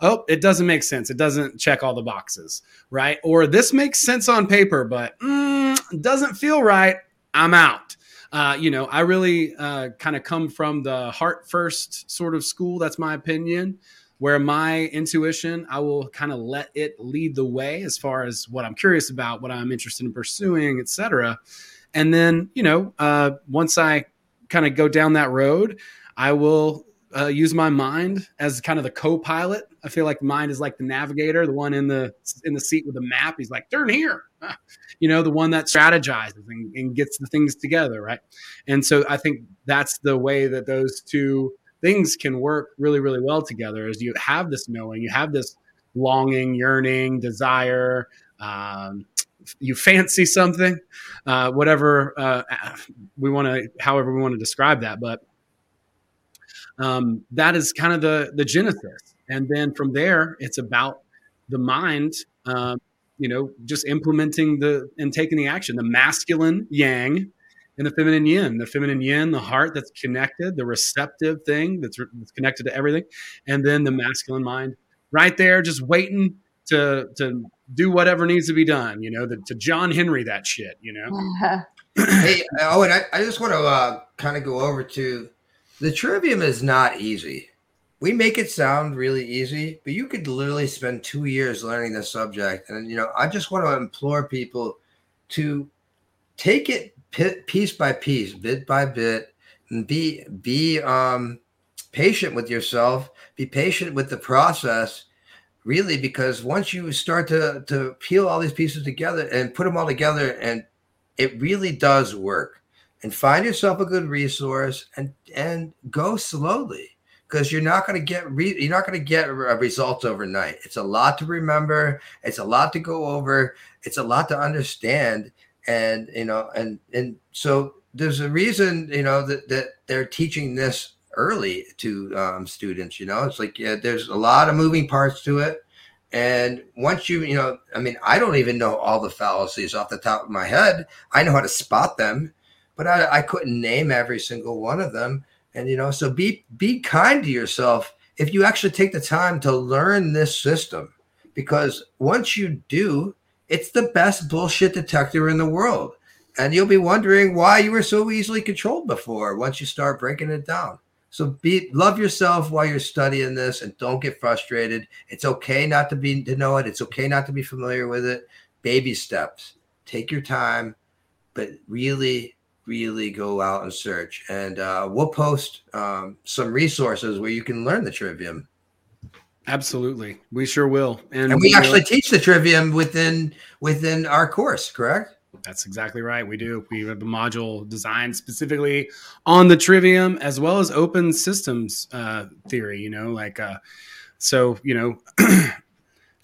oh it doesn't make sense. It doesn't check all the boxes right? Or this makes sense on paper but mm, doesn't feel right. I'm out. Uh, you know i really uh, kind of come from the heart first sort of school. That's my opinion where my intuition i will kind of let it lead the way as far as what i'm curious about what i'm interested in pursuing etc and then you know uh, once i kind of go down that road i will uh, use my mind as kind of the co-pilot. I feel like mind is like the navigator the one in the in the seat with the map. He's like turn here. You know the one that strategizes and, and gets the things together right? And so i think that's the way that those two things can work really, really well together as you have this knowing, you have this longing, yearning, desire, um, you fancy something, uh, whatever uh, we want to, however we want to describe that. But um, that is kind of the the genesis, and then from there, it's about the mind. Uh, you know, just implementing the and taking the action, the masculine yang and the feminine yin. The feminine yin, the heart that's connected, the receptive thing that's, that's connected to everything, and then the masculine mind, right there, just waiting to to do whatever needs to be done. You know, the, to John Henry that shit. You know. hey, Owen, I, I just want to uh, kind of go over to the trivium is not easy. We make it sound really easy, but you could literally spend two years learning this subject. And you know, I just want to implore people to take it piece by piece, bit by bit, and be be um, patient with yourself. Be patient with the process, really, because once you start to to peel all these pieces together and put them all together, and it really does work. And find yourself a good resource and and go slowly because you're not going to get re- you're not going to get results overnight. It's a lot to remember. It's a lot to go over. It's a lot to understand and you know and and so there's a reason you know that that they're teaching this early to um, students you know? It's like yeah, there's a lot of moving parts to it. And once you you know i mean i don't even know all the fallacies off the top of my head. I know how to spot them but i, I couldn't name every single one of them. And you know so be be kind to yourself if you actually take the time to learn this system. Because once you do it's the best bullshit detector in the world. And you'll be wondering why you were so easily controlled before once you start breaking it down. So be love yourself while you're studying this and don't get frustrated. It's okay not to be to know it. It's okay not to be familiar with it. Baby steps. Take your time, but really, really go out and search. And uh, we'll post um, some resources where you can learn the trivium. Absolutely, we sure will, and, and we, we actually will. teach the trivium within within our course. Correct? That's exactly right. We do. We have a module designed specifically on the trivium as well as open systems uh, theory. You know, like uh, so. You know.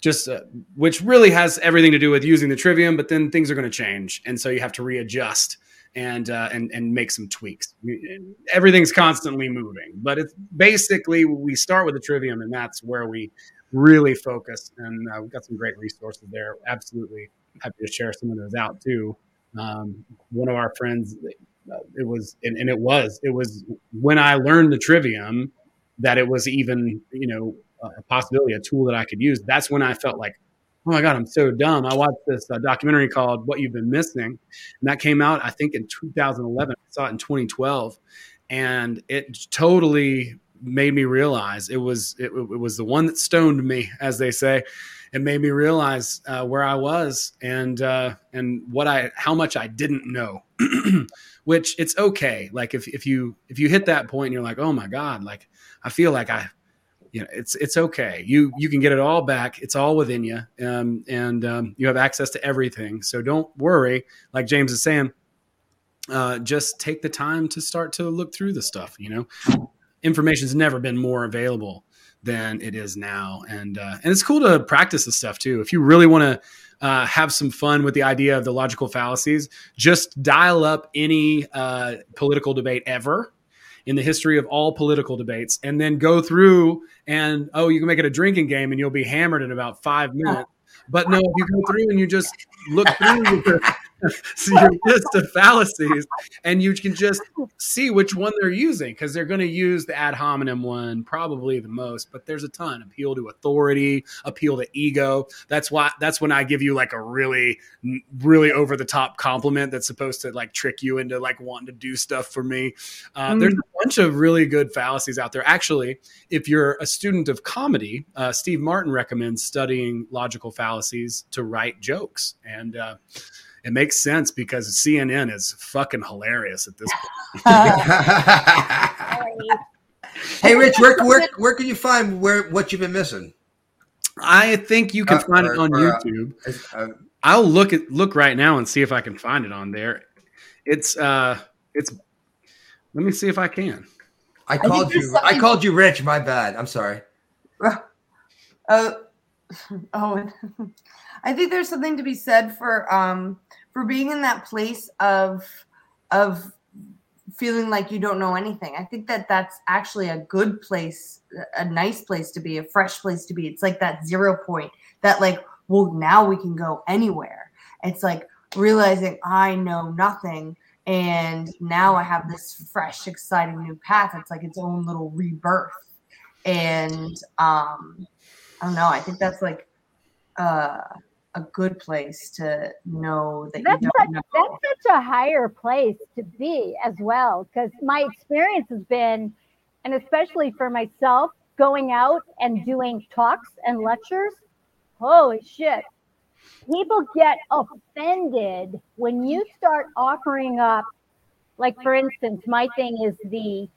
just uh, which really has everything to do with using the trivium but then things are going to change and so you have to readjust and uh, and and make some tweaks. Everything's constantly moving, but it's basically we start with the trivium, and that's where we really focus. And uh, we've got some great resources there. Absolutely happy to share some of those out too. Um, one of our friends, uh, it was, and, and, it was, it was when I learned the trivium that it was even, you know, a possibility, a tool that I could use. That's when I felt like, oh my god i'm so dumb. I watched this uh, documentary called what you've been missing and that came out i think in 2011 i saw it in 2012 and it totally made me realize it was it, it was the one that stoned me as they say. It made me realize uh, where i was and uh, and what i how much i didn't know which it's okay. Like if, if you if you hit that point and you're like oh my god like i feel like i you know it's it's okay. You you can get it all back. It's all within you. Um, and um, you have access to everything. So don't worry. Like james is saying uh, just take the time to start to look through the stuff you know? Information's never been more available than it is now. And uh, and it's cool to practice this stuff too. If you really want to uh, have some fun with the idea of the logical fallacies just dial up any uh, political debate ever in the history of all political debates and then go through and oh you can make it a drinking game and you'll be hammered in about five minutes. But no if you go through and you just look through so your list of fallacies, and you can just see which one they're using because they're going to use the ad hominem one probably the most. But there's a ton: appeal to authority, appeal to ego. That's why. That's when I give you like a really, really over the top compliment that's supposed to like trick you into like wanting to do stuff for me. Uh, mm. There's a bunch of really good fallacies out there. Actually, if you're a student of comedy, uh, Steve Martin recommends studying logical fallacies to write jokes and. Uh, it makes sense because CNN is fucking hilarious at this point. hey, Rich, where, where where can you find where what you've been missing? I think you can uh, find or, it on or, uh, YouTube. Uh, I'll look at look right now and see if I can find it on there. It's uh, it's. Let me see if I can. I called I you. I called you Rich. My bad. I'm sorry. Uh, Oh, I think there's something to be said for um for being in that place of of feeling like you don't know anything. I think that that's actually a good place, a nice place to be, a fresh place to be. It's like that zero point that like, well, now we can go anywhere. It's like realizing I know nothing and now I have this fresh, exciting new path. It's like its own little rebirth. And um I don't know, I think that's like uh a good place to know that That's you don't know. that's such a higher place to be as well. Because my experience has been, and especially for myself, going out and doing talks and lectures. Holy shit. People get offended when you start offering up, like, for instance, my thing is the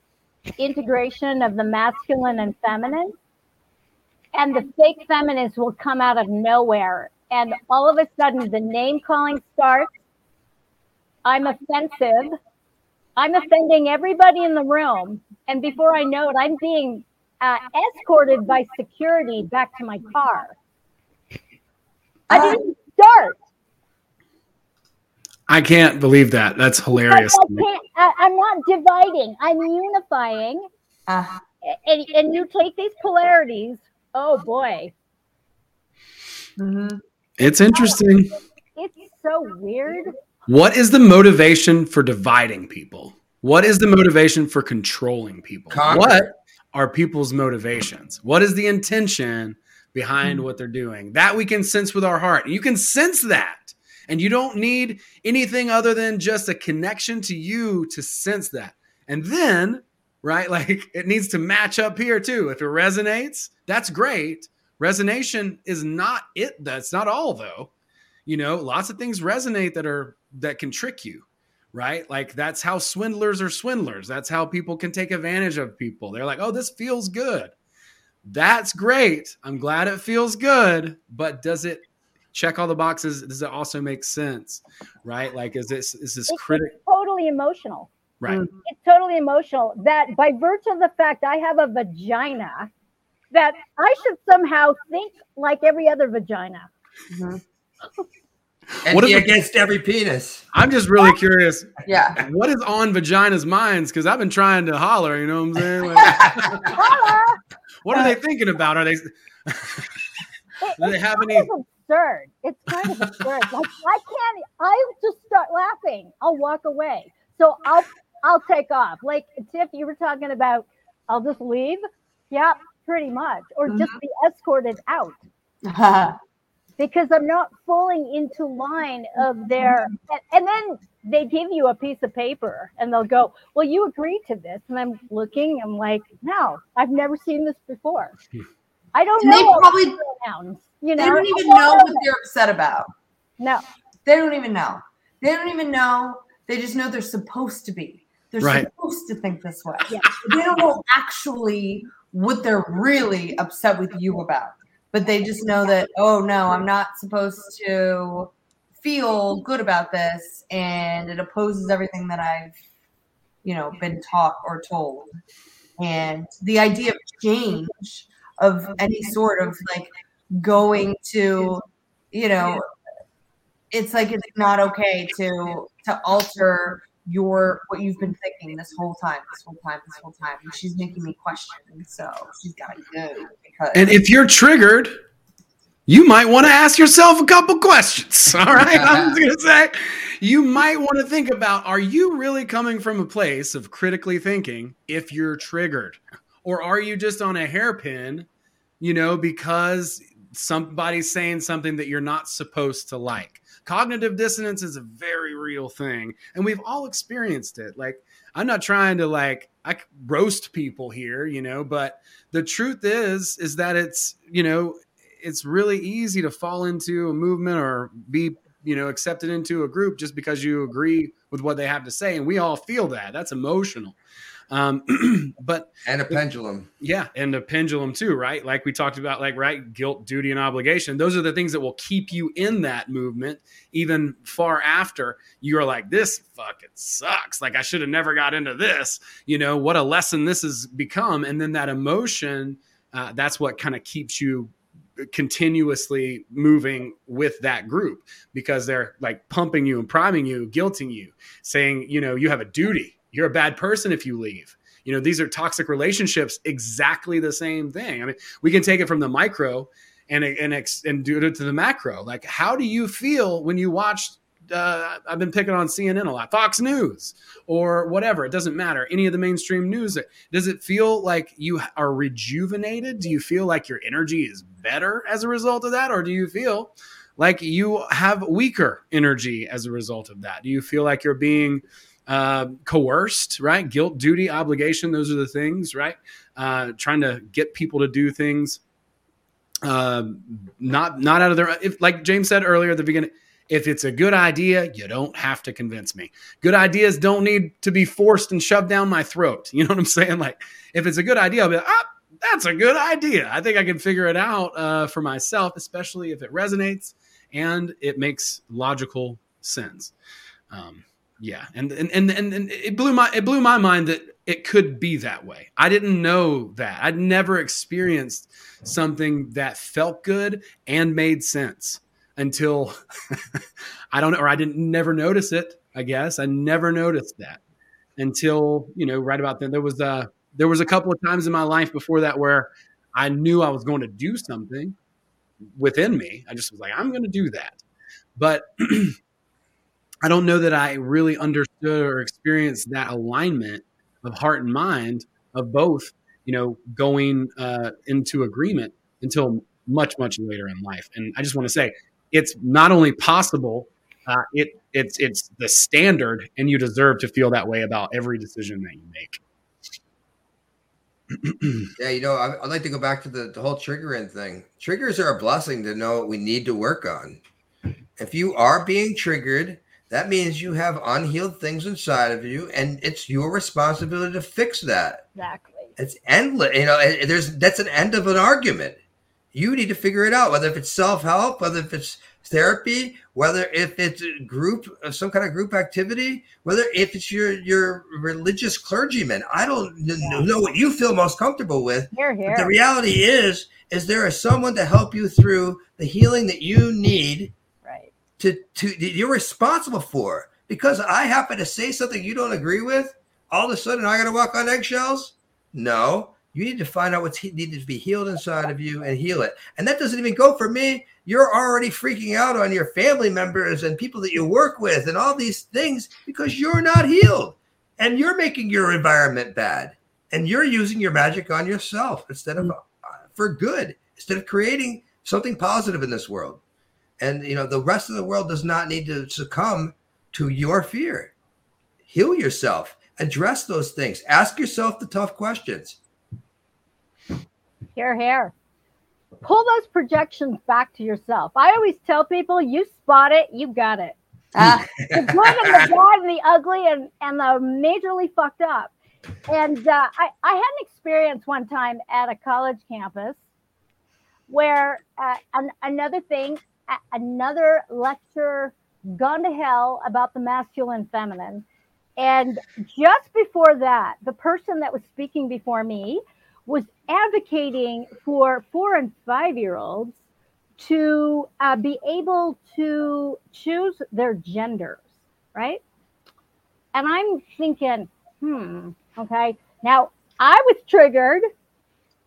integration of the masculine and feminine. And the fake feminists will come out of nowhere. And all of a sudden, the name calling starts. I'm offensive. I'm offending everybody in the room. And before I know it, I'm being uh, escorted by security back to my car. I didn't start. I can't believe that. That's hilarious. I can't, I, I'm not dividing. I'm unifying. Uh, And, and you take these polarities. Oh boy, mhm. It's interesting. it's so weird. What is the motivation for dividing people? What is the motivation for controlling people? Conquer. What are people's motivations? What is the intention behind what they're doing? That we can sense with our heart. You can sense that. And you don't need anything other than just a connection to you to sense that. And then, right, like it needs to match up here too. If it resonates, that's great. Resonation is not it. That's not all though. You know, lots of things resonate that are that can trick you, right? Like that's how swindlers are swindlers. That's how people can take advantage of people. They're like, "Oh, this feels good." That's great. I'm glad it feels good, but does it check all the boxes? Does it also make sense? Right? Like is this is this It's critic totally emotional. right? It's totally emotional that by virtue of the fact I have a vagina, that I should somehow think like every other vagina. Mhm. And What be if it- against every penis. I'm just really curious. Yeah. What is on vaginas' minds? Because I've been trying to holler. You know what I'm saying? Like, what are they thinking about? Are they? It- Do they it's have kind any? of absurd. It's kind of absurd. Like I can't. I'll just start laughing. I'll walk away. So I'll I'll take off. Like Tiff, you were talking about. I'll just leave. Yeah, pretty much, or just mm-hmm. be escorted out because I'm not falling into line of their. And, and then they give you a piece of paper and they'll go, "Well, you agreed to this," and I'm looking. I'm like, "No, I've never seen this before." I don't And know. they all the probably- pronouns, you know, They don't even don't know what they're upset about. No, They don't even know. They don't even know. They just know they're supposed to be. They're Right. supposed to think this way. Yeah. They don't know actually what they're really upset with you about. But they just know that, oh no, I'm not supposed to feel good about this and it opposes everything that I've, you know, been taught or told. And the idea of change of any sort of like going to, you know, it's like it's not okay to to alter your what you've been thinking this whole time, this whole time, this whole time. And she's making me question, so she's got to go because And if you're triggered, you might want to ask yourself a couple questions. All right. I'm just to say, you might want to think about are you really coming from a place of critically thinking if you're triggered? Or are you just on a hairpin, you know, because somebody's saying something that you're not supposed to like? Cognitive dissonance is a very real thing, and we've all experienced it. Like, I'm not trying to like I roast people here, you know, but the truth is is that it's you know it's really easy to fall into a movement or be you know accepted into a group just because you agree with what they have to say and we all feel that. That's emotional. Um, but And a pendulum. yeah and a pendulum too right? Like we talked about like right guilt duty and obligation. Those are the things that will keep you in that movement even far after you're like this fucking sucks. Like i should have never got into this. You know what a lesson this has become. And then that emotion uh, that's what kind of keeps you continuously moving with that group because they're like pumping you and priming you, guilting you, saying, you know, you have a duty. You're a bad person if you leave. You know, these are toxic relationships, exactly the same thing. I mean, we can take it from the micro and and and do it to the macro. Like, how do you feel when you watch uh, I've been picking on CNN a lot, Fox News or whatever. It doesn't matter. Any of the mainstream news. Does it feel like you are rejuvenated? Do you feel like your energy is better as a result of that? Or do you feel like you have weaker energy as a result of that? Do you feel like you're being uh, coerced, right? Guilt, duty, obligation. Those are the things, right? Uh, trying to get people to do things. Uh, not not out of their if like James said earlier at the beginning, if it's a good idea, you don't have to convince me. Good ideas don't need to be forced and shoved down my throat. You know what I'm saying? Like, if it's a good idea, I'll be like, ah, that's a good idea. I think I can figure it out uh, for myself, especially if it resonates and it makes logical sense. Um, yeah, and, and and and it blew my it blew my mind that it could be that way. I didn't know that. I'd never experienced something that felt good and made sense until I don't know, or I didn't never notice it. I guess I never noticed that until you know right about then. There was a there was a couple of times in my life before that where I knew I was going to do something within me. I just was like, I'm going to do that, but I don't know that I really understood or experienced that alignment of heart and mind of both. You know, going uh, into agreement until much much later in life. And I just want to say it's not only possible, uh, it it's it's the standard, and you deserve to feel that way about every decision that you make. yeah, you know, I, would like to go back to the, the whole triggering thing. Triggers are a blessing to know what we need to work on. If you are being triggered, that means you have unhealed things inside of you, and it's your responsibility to fix that. Exactly. It's endless. You know, there's that's an end of an argument you need to figure it out whether if it's self-help whether if it's therapy whether if it's group some kind of group activity whether if it's your your religious clergyman. I don't know what you feel most comfortable with here, here. But the reality is is there is someone to help you through the healing that you need right. to to you're responsible for. Because i happen to say something you don't agree with all of a sudden i gotta walk on eggshells? No you need to find out what's needed to be healed inside of you and heal it. And that doesn't even go for me. You're already freaking out on your family members and people that you work with and all these things because you're not healed and you're making your environment bad and you're using your magic on yourself instead of uh, for good, instead of creating something positive in this world. And you know, the rest of the world does not need to succumb to your fear. Heal yourself, address those things, ask yourself the tough questions Hear, hear. Pull those projections back to yourself. I always tell people you spot it, you got it. Uh, the good and the bad and the ugly and, and the majorly fucked up. And uh, I, I had an experience one time at a college campus where uh, an, another thing, another lecture gone to hell about the masculine feminine. And just before that, the person that was speaking before me was advocating for four and five year olds to uh, be able to choose their genders, right? And I'm thinking, hmm, okay. Now I was triggered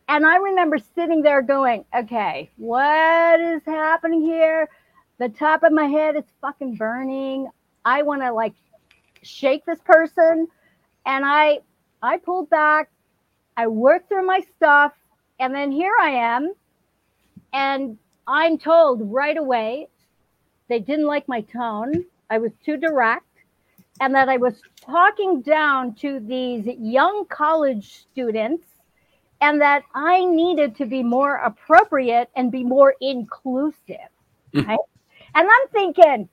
and I remember sitting there going, okay, what is happening here? The top of my head is fucking burning. I want to like shake this person. And I I pulled back, I worked through my stuff, and then here I am. And I'm told right away they didn't like my tone. I was too direct, and that I was talking down to these young college students, and that I needed to be more appropriate and be more inclusive. Mm. Right? And I'm thinking,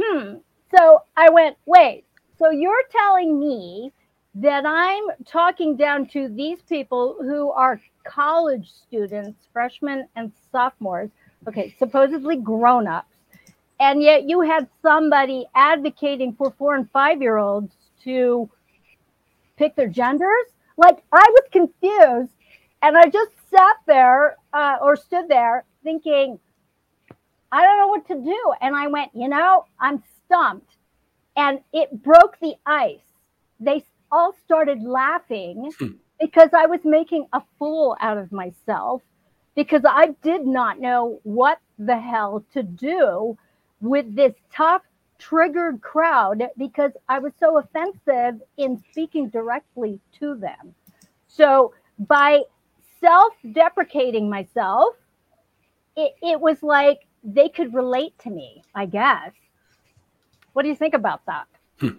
hmm. So I went, wait, so you're telling me that I'm talking down to these people who are college students, freshmen and sophomores, okay, supposedly grown ups, and yet you had somebody advocating for four and five year olds to pick their genders. Like I was confused and I just sat there uh, or stood there thinking, I don't know what to do. And I went, you know, I'm stumped. And it broke the ice. They all started laughing Hmm. because I was making a fool out of myself because I did not know what the hell to do with this tough, triggered crowd because I was so offensive in speaking directly to them. So by self deprecating myself, it, it was like they could relate to me, I guess. What do you think about that? Hmm.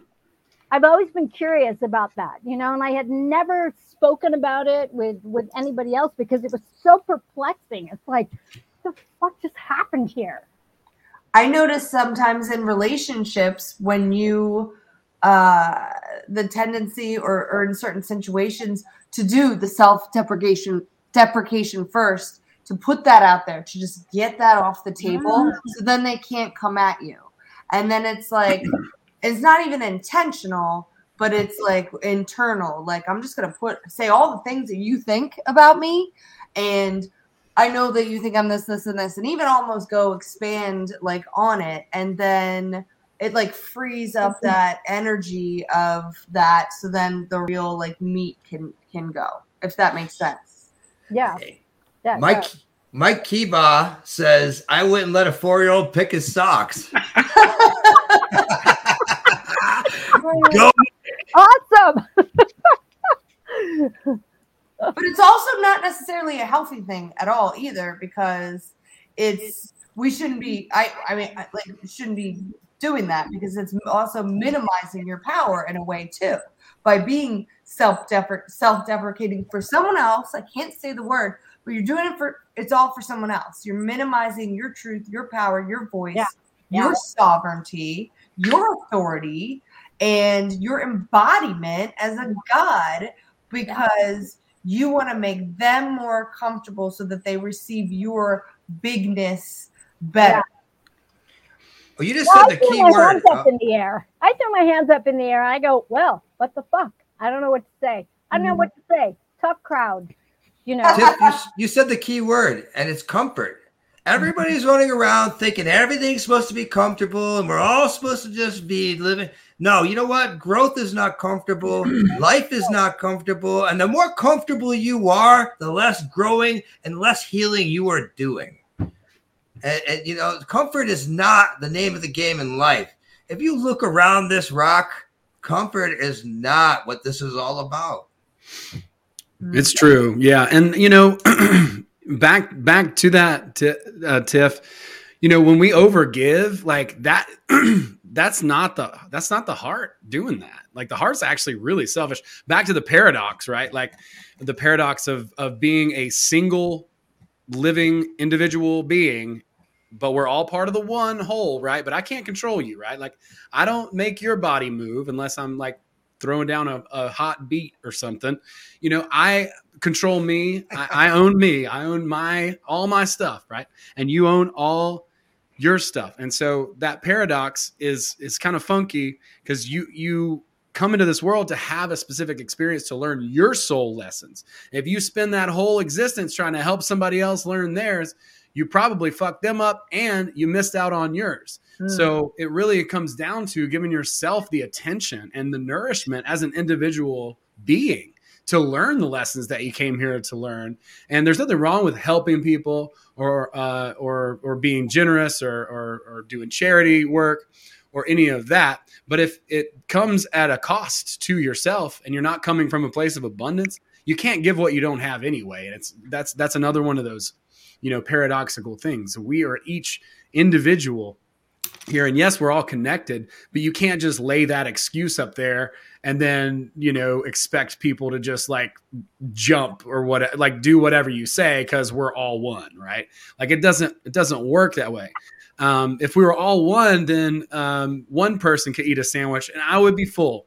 I've always been curious about that, you know, and I had never spoken about it with with anybody else because it was so perplexing. It's like, what the fuck just happened here? I notice sometimes in relationships when you uh the tendency or, or in certain situations to do the self-deprecation deprecation first to put that out there to just get that off the table so then they can't come at you and then it's like it's not even intentional but it's like internal like i'm just gonna put say all the things that you think about me and I know that you think I'm this, this, and this, and even almost go expand like on it, and then it like frees up mm-hmm. that energy of that, so then the real like meat can can go. If that makes sense. Yeah. yeah Mike Mike Kiba says, I wouldn't let a four year old pick his socks. Go. Awesome. but it's also not necessarily a healthy thing at all either because it's we shouldn't be i i mean like shouldn't be doing that because it's also minimizing your power in a way too by being self self-deprecating for someone else i can't say the word but you're doing it for it's all for someone else you're minimizing your truth your power your voice Yeah. Yeah. your sovereignty your authority and your embodiment as a mm-hmm. god because you want to make them more comfortable so that they receive your bigness better. Well, you just Well, I said the threw key my word. hands up in the air. I threw my hands up in the air I go, well, what the fuck? I don't know what to say. I don't know mm-hmm. what to say. Tough crowd, you know. Tiff, you, you said the key word, and it's comfort. Everybody's mm-hmm. running around thinking everything's supposed to be comfortable and we're all supposed to just be living. No, you know what? Growth is not comfortable. Life is not comfortable. And the more comfortable you are, the less growing and less healing you are doing. And, and, you know, comfort is not the name of the game in life. If you look around this rock, comfort is not what this is all about. It's true. Yeah. And you know, back back to that t- uh, Tiff, you know, when we overgive, like that that's not the that's not the heart doing that. Like the heart's actually really selfish. Back to the paradox, right? Like the paradox of of being a single living individual being but we're all part of the one whole, right? But I can't control you, right? Like I don't make your body move unless I'm like throwing down a, a hot beat or something. You know, I control me. I, I own me. I own my all my stuff, right? And you own all your stuff. And so that paradox is is kind of funky because you you come into this world to have a specific experience to learn your soul lessons. If you spend that whole existence trying to help somebody else learn theirs, you probably fucked them up and you missed out on yours. Hmm. So it really comes down to giving yourself the attention and the nourishment as an individual being to learn the lessons that you came here to learn. And there's nothing wrong with helping people or uh, or or being generous or, or or doing charity work or any of that. But if it comes at a cost to yourself and you're not coming from a place of abundance, you can't give what you don't have anyway. And it's that's that's another one of those you know paradoxical things. We are each individual here and yes we're all connected but you can't just lay that excuse up there and then you know expect people to just like jump or what like do whatever you say because we're all one right? Like it doesn't it doesn't work that way. Um, if we were all one then um, one person could eat a sandwich and i would be full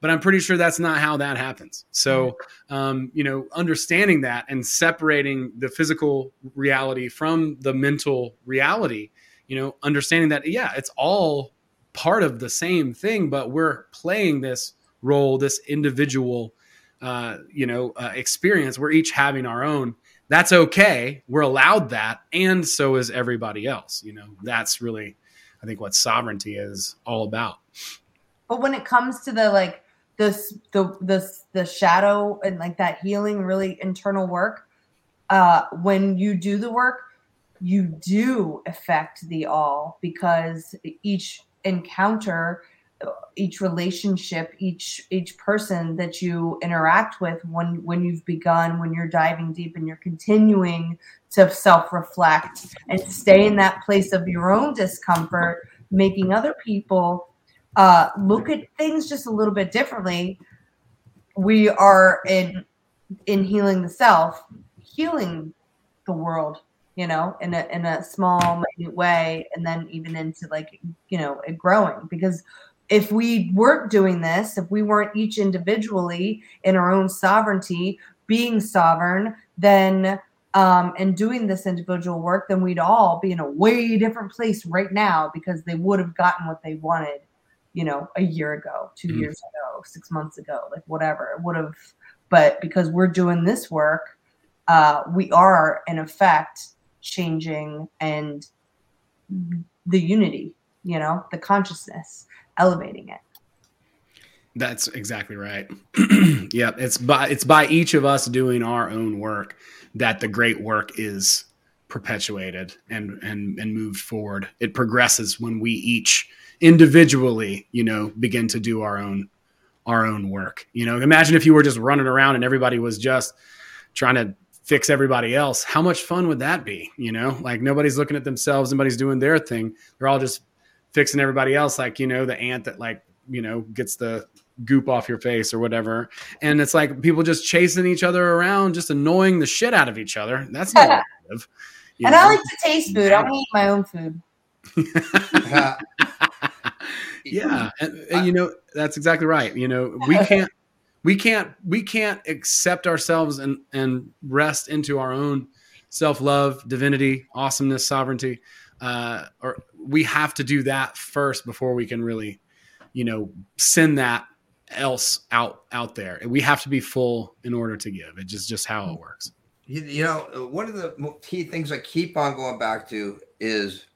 but i'm pretty sure that's not how that happens. So um, you know understanding that and separating the physical reality from the mental reality you know understanding that yeah it's all part of the same thing but we're playing this role this individual uh, you know uh, experience we're each having our own that's okay. We're allowed that, and so is everybody else. You know, that's really, I think, what sovereignty is all about. But when it comes to the like this the the the shadow and like that healing, really internal work, uh, when you do the work, you do affect the all because each encounter each relationship each each person that you interact with when when you've begun when you're diving deep and you're continuing to self-reflect and stay in that place of your own discomfort making other people uh, look at things just a little bit differently. We are in in healing the self healing the world you know in a in a small minute way and then even into like you know growing because if we weren't doing this, if we weren't each individually in our own sovereignty, being sovereign, then um, and doing this individual work, then we'd all be in a way different place right now because they would have gotten what they wanted, you know, a year ago, 2 mm-hmm. years ago, six months ago, like whatever. It would have, but because we're doing this work, uh, we are in effect changing and the unity, you know, the consciousness elevating it. That's exactly right. yeah, it's by it's by each of us doing our own work that the great work is perpetuated and and and moved forward. It progresses when we each individually, you know, begin to do our own our own work. You know, imagine if you were just running around and everybody was just trying to fix everybody else. How much fun would that be? You know, like nobody's looking at themselves, nobody's doing their thing. They're all just fixing everybody else, like, you know, the ant that like, you know, gets the goop off your face or whatever. And it's like people just chasing each other around, just annoying the shit out of each other. That's not live, And know? I like to taste food. I want to eat my own food. yeah. And, and, you know, that's exactly right. You know, we can't we can't we can't accept ourselves and and rest into our own self-love, divinity, awesomeness, sovereignty uh, or we have to do that first before we can really, you know, send that else out out there. We have to be full in order to give. It's just just how it works. You, you know, one of the key things I keep on going back to is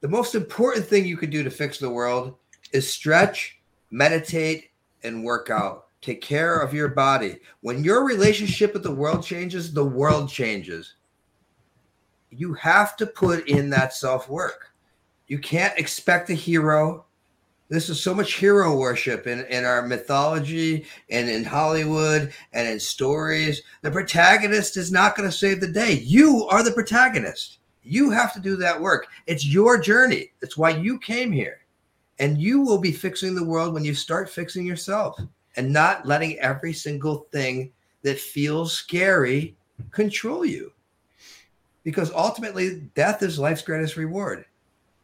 the most important thing you can do to fix the world is stretch, meditate, and work out. Take care of your body. When your relationship with the world changes, the world changes you have to put in that self work. You can't expect a hero. This is so much hero worship in, in our mythology and in Hollywood and in stories. The protagonist is not going to save the day. You are the protagonist. You have to do that work. It's your journey. That's why you came here. And you will be fixing the world when you start fixing yourself and not letting every single thing that feels scary control you because ultimately death is life's greatest reward.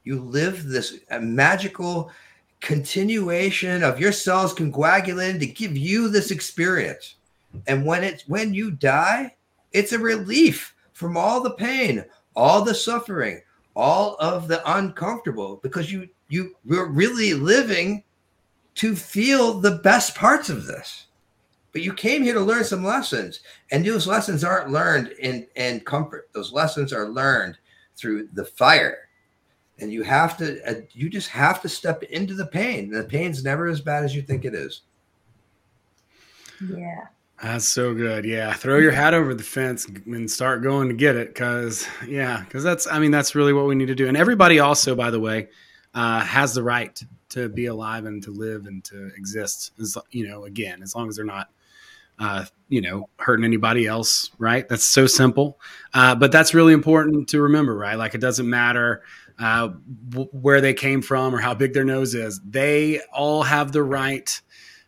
You live this magical continuation of your cells coagulating to give you this experience. And when it's when you die, it's a relief from all the pain, all the suffering, all of the uncomfortable because you you were really living to feel the best parts of this. But you came here to learn some lessons, and those lessons aren't learned in in comfort. Those lessons are learned through the fire, and you have to. Uh, you just have to step into the pain. The pain's never as bad as you think it is. Yeah. That's so good. Yeah. Throw your hat over the fence and start going to get it. Cause, yeah, cause that's, I mean, that's really what we need to do. And everybody also, by the way, uh, has the right to be alive and to live and to exist. As, you know, again, as long as they're not uh, you know, hurting anybody else, right? That's so simple. Uh, but that's really important to remember, right? Like it doesn't matter uh, w- where they came from or how big their nose is. They all have the right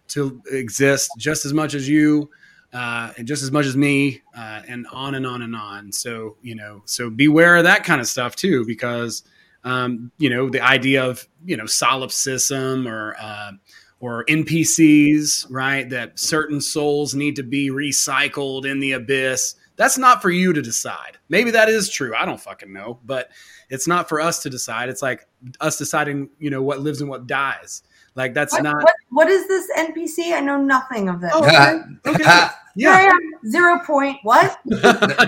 to exist just as much as you. Uh, and just as much as me, uh, and on and on and on. So you know, so beware of that kind of stuff too, because um, you know the idea of you know solipsism or uh, or NPCs, right? That certain souls need to be recycled in the abyss. That's not for you to decide. Maybe that is true. I don't fucking know, but it's not for us to decide. It's like us deciding, you know, what lives and what dies. Like that's what, not. What, what is this NPC? I know nothing of this. Oh, okay. okay. Here I Yeah. am, zero point what?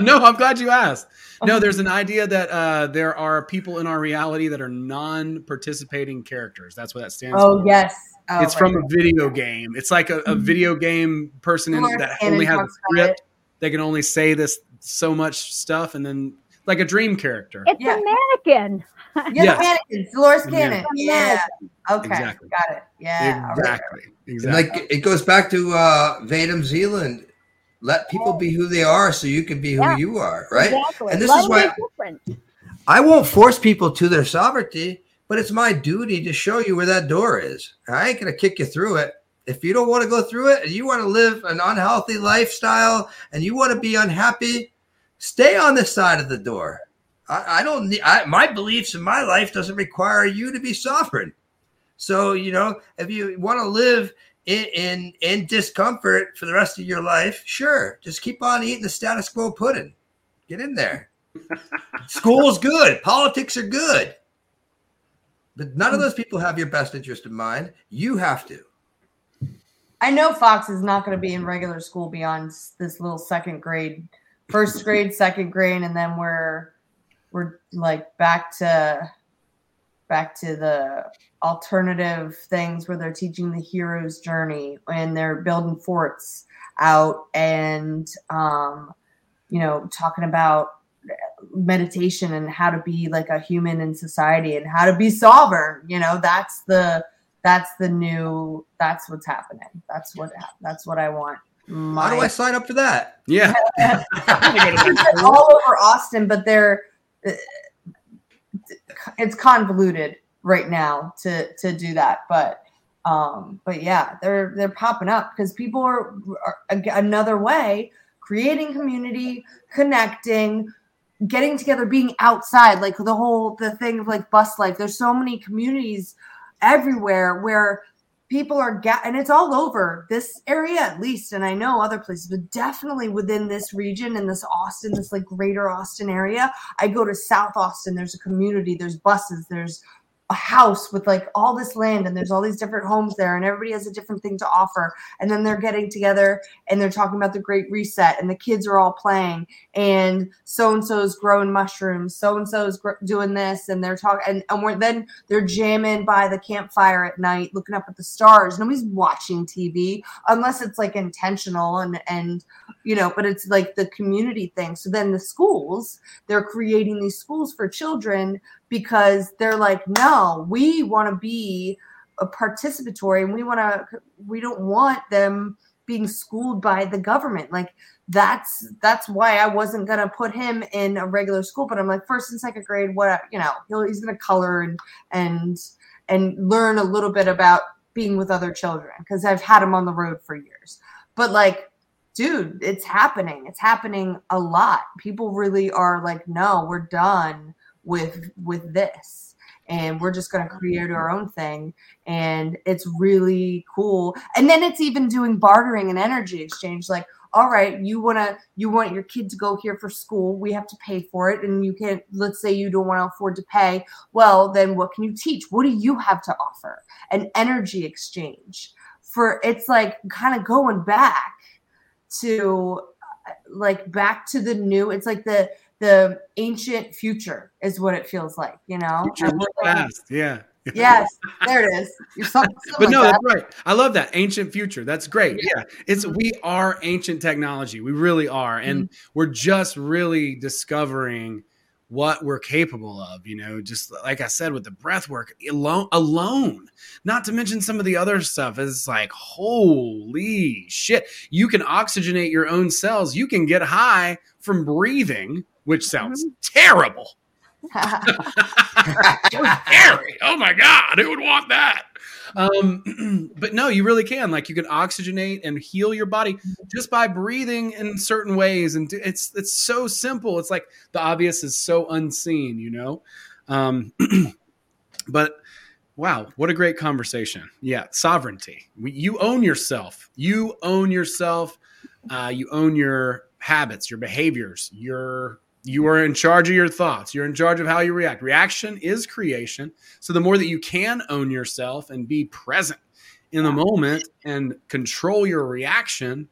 no, I'm glad you asked. No, there's an idea that uh, there are people in our reality that are non-participating characters. That's what that stands Oh for. yes. Oh, it's from a video game. It's like a, a Mhm. video game person in, that Cannon only has a script. it. They can only say this so much stuff, and then like a dream character. It's Yeah. a mannequin. Yeah, Yes. mannequin, Dolores The Cannon. mannequin. Yeah. Okay. Exactly. Got it. Yeah. all right. exactly. And Exactly. like it goes back to uh Vadim Zeland. Let people be who they are so you can be who Yeah. you are, right? Exactly. And this Love is why- different. I won't force people to their sovereignty, but it's my duty to show you where that door is. I ain't gonna kick you through it. If you don't want to go through it and you want to live an unhealthy lifestyle and you want to be unhappy, stay on this side of the door. I, I don't need I, my beliefs in my life doesn't require you to be sovereign. So you know, if you want to live in, in in discomfort for the rest of your life, sure, just keep on eating the status quo pudding. Get in there. School's good. Politics are good. But none of those people have your best interest in mind. You have to. I know Fox is not going to be in regular school beyond this little second grade, first grade, second grade, and then we're we're like back to back to the alternative things where they're teaching the hero's journey and they're building forts out and um, you know talking about meditation and how to be like a human in society and how to be sovereign you know that's the that's the new that's what's happening that's what that's what i want How do I sign up for that? yeah. all over austin but they're uh, it's convoluted right now to to do that but um but yeah they're they're popping up because people are, are another way creating community connecting getting together being outside like the whole the thing of like bus life. There's so many communities everywhere where people are ga- and it's all over this area at least and i know other places but definitely within this region in this austin this like greater austin area i go to south austin. There's a community there's buses there's a house with like all this land and there's all these different homes there and everybody has a different thing to offer. And then they're getting together and they're talking about the great reset and the kids are all playing and so and so's growing mushrooms so and so's gr- doing this and they're talking and, and we're then they're jamming by the campfire at night looking up at the stars. Nobody's watching tv unless it's like intentional and and you know but it's like the community thing. So then the schools they're creating these schools for children because they're like no we want to be a participatory and we want to we don't want them being schooled by the government. Like that's that's why i wasn't going to put him in a regular school but i'm like first and second grade what you know he's going to color and and and learn a little bit about being with other children because i've had him on the road for years. But like dude it's happening. It's happening a lot. People really are like no we're done with with this. And we're just going to create our own thing. And it's really cool. And then it's even doing bartering and energy exchange like all right you want to you want your kid to go here for school we have to pay for it. And you can let's say you don't want to afford to pay well then what can you teach? What do you have to offer? An energy exchange for it's like kind of going back to uh, like back to the new it's like the the ancient future is what it feels like you know Future we're past. Yeah. yes there it is You're something, something But no, like that. that's right. I love that ancient future. That's great. Yeah, it's we are ancient technology. We really are, and Mm-hmm. we're just really discovering what we're capable of. You know, just like I said with the breath work alone, alone. Not to mention some of the other stuff. It's like holy shit! You can oxygenate your own cells. You can get high from breathing, which sounds terrible. so scary. Oh my god, who would want that? Um, but no, you really can. Like you can oxygenate and heal your body just by breathing in certain ways, and it's it's so simple. It's like the obvious is so unseen, you know. Um, but wow, what a great conversation! Yeah, sovereignty. You own yourself. You own yourself. Uh, you own your habits, your behaviors, your you are in charge of your thoughts. You're in charge of how you react. Reaction is creation. So the more that you can own yourself and be present in the moment and control your reaction,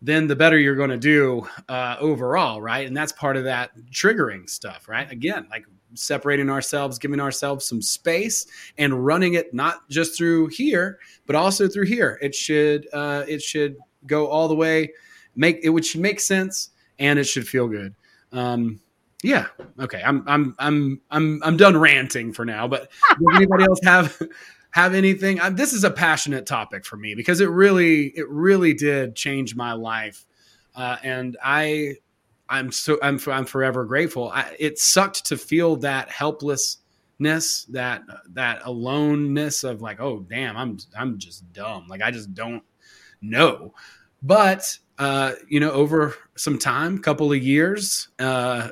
then the better you're going to do uh, overall, right? And that's part of that triggering stuff, right? Again, like separating ourselves, giving ourselves some space, and running it not just through here, but also through here. It should uh, it should go all the way, make it should make sense, and it should feel good. Um, yeah. Okay. I'm I'm I'm I'm I'm done ranting for now. But does anybody else have have anything? I, this is a passionate topic for me because it really it really did change my life, uh, and I I'm so I'm I'm forever grateful. I, it sucked to feel that helplessness, that that aloneness of like, oh damn, I'm I'm just dumb. Like I just don't know. But uh, you know, over some time, couple of years, uh,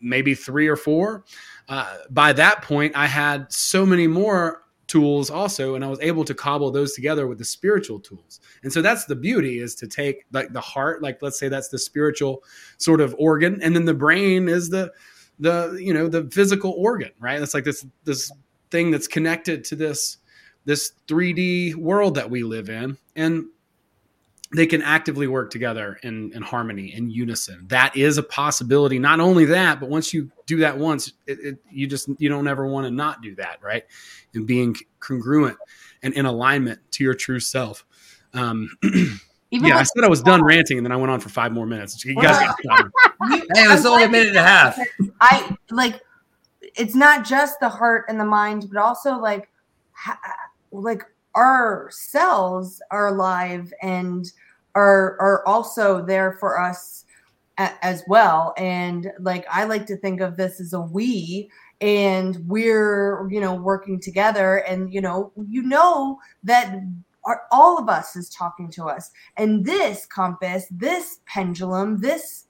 maybe three or four. Uh, by that point, I had so many more tools also, and I was able to cobble those together with the spiritual tools. And so that's the beauty is to take like the heart, like let's say that's the spiritual sort of organ, and then the brain is the the you know the physical organ, right? It's like this this thing that's connected to this this 3D world that we live in, and they can actively work together in, in harmony in unison that is a possibility not only that but once you do that once it, it, you just you don't ever want to not do that right and being congruent and in alignment to your true self um, yeah, I said I was done ranting, and then I went on for five more minutes. You guys got hey, it was only a minute and a half. I like. It's not just the heart and the mind, but also like, ha- like our cells are alive and are are also there for us a, as well. And like i like to think of this as a we and we're you know working together. And you know you know that our, all of us is talking to us. And this compass this pendulum this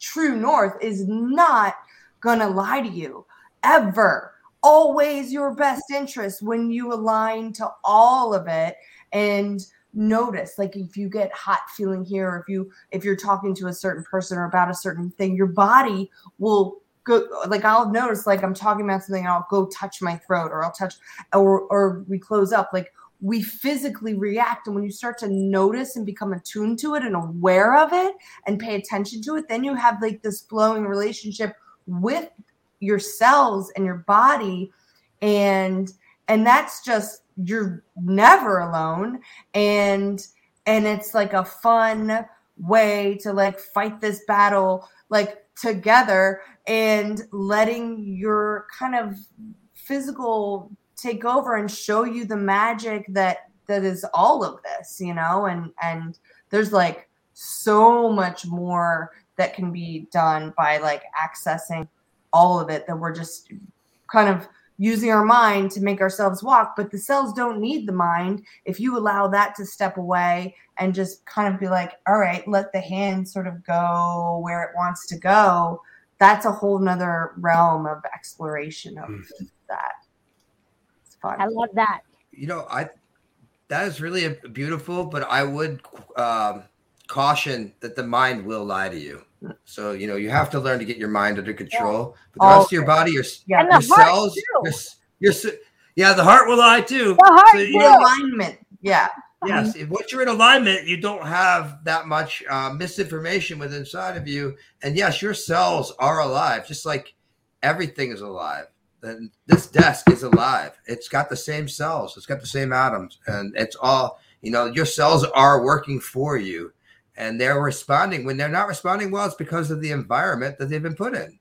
true north is not gonna lie to you ever always your best interest when you align to all of it and notice like if you get hot feeling here or if you if you're talking to a certain person or about a certain thing your body will go like i'll notice like i'm talking about something and i'll go touch my throat or i'll touch or or we close up like we physically react. And when you start to notice and become attuned to it and aware of it and pay attention to it then you have like this flowing relationship with your cells and your body and and that's just you're never alone and and it's like a fun way to like fight this battle like together and letting your kind of physical take over and show you the magic that that is all of this you know? And and there's like so much more that can be done by like accessing all of it that we're just kind of using our mind to make ourselves walk but the cells don't need the mind. If you allow that to step away and just kind of be like all right let the hand sort of go where it wants to go that's a whole nother realm of exploration of mm. that. It's fun. I love that. You know i that is really beautiful but i would um, caution that the mind will lie to you so you know you have to learn to get your mind under control. But the rest of your body, your, yeah. your cells, your, your, yeah, the heart will lie too. The heart, so, alignment. Yeah. Yes, if once you're in alignment, you don't have that much uh, misinformation within inside of you, and yes, your cells are alive, just like everything is alive. And this desk is alive. It's got the same cells. It's got the same atoms, and it's all you know. Your cells are working for you and they're responding when they're not responding well it's because of the environment that they've been put in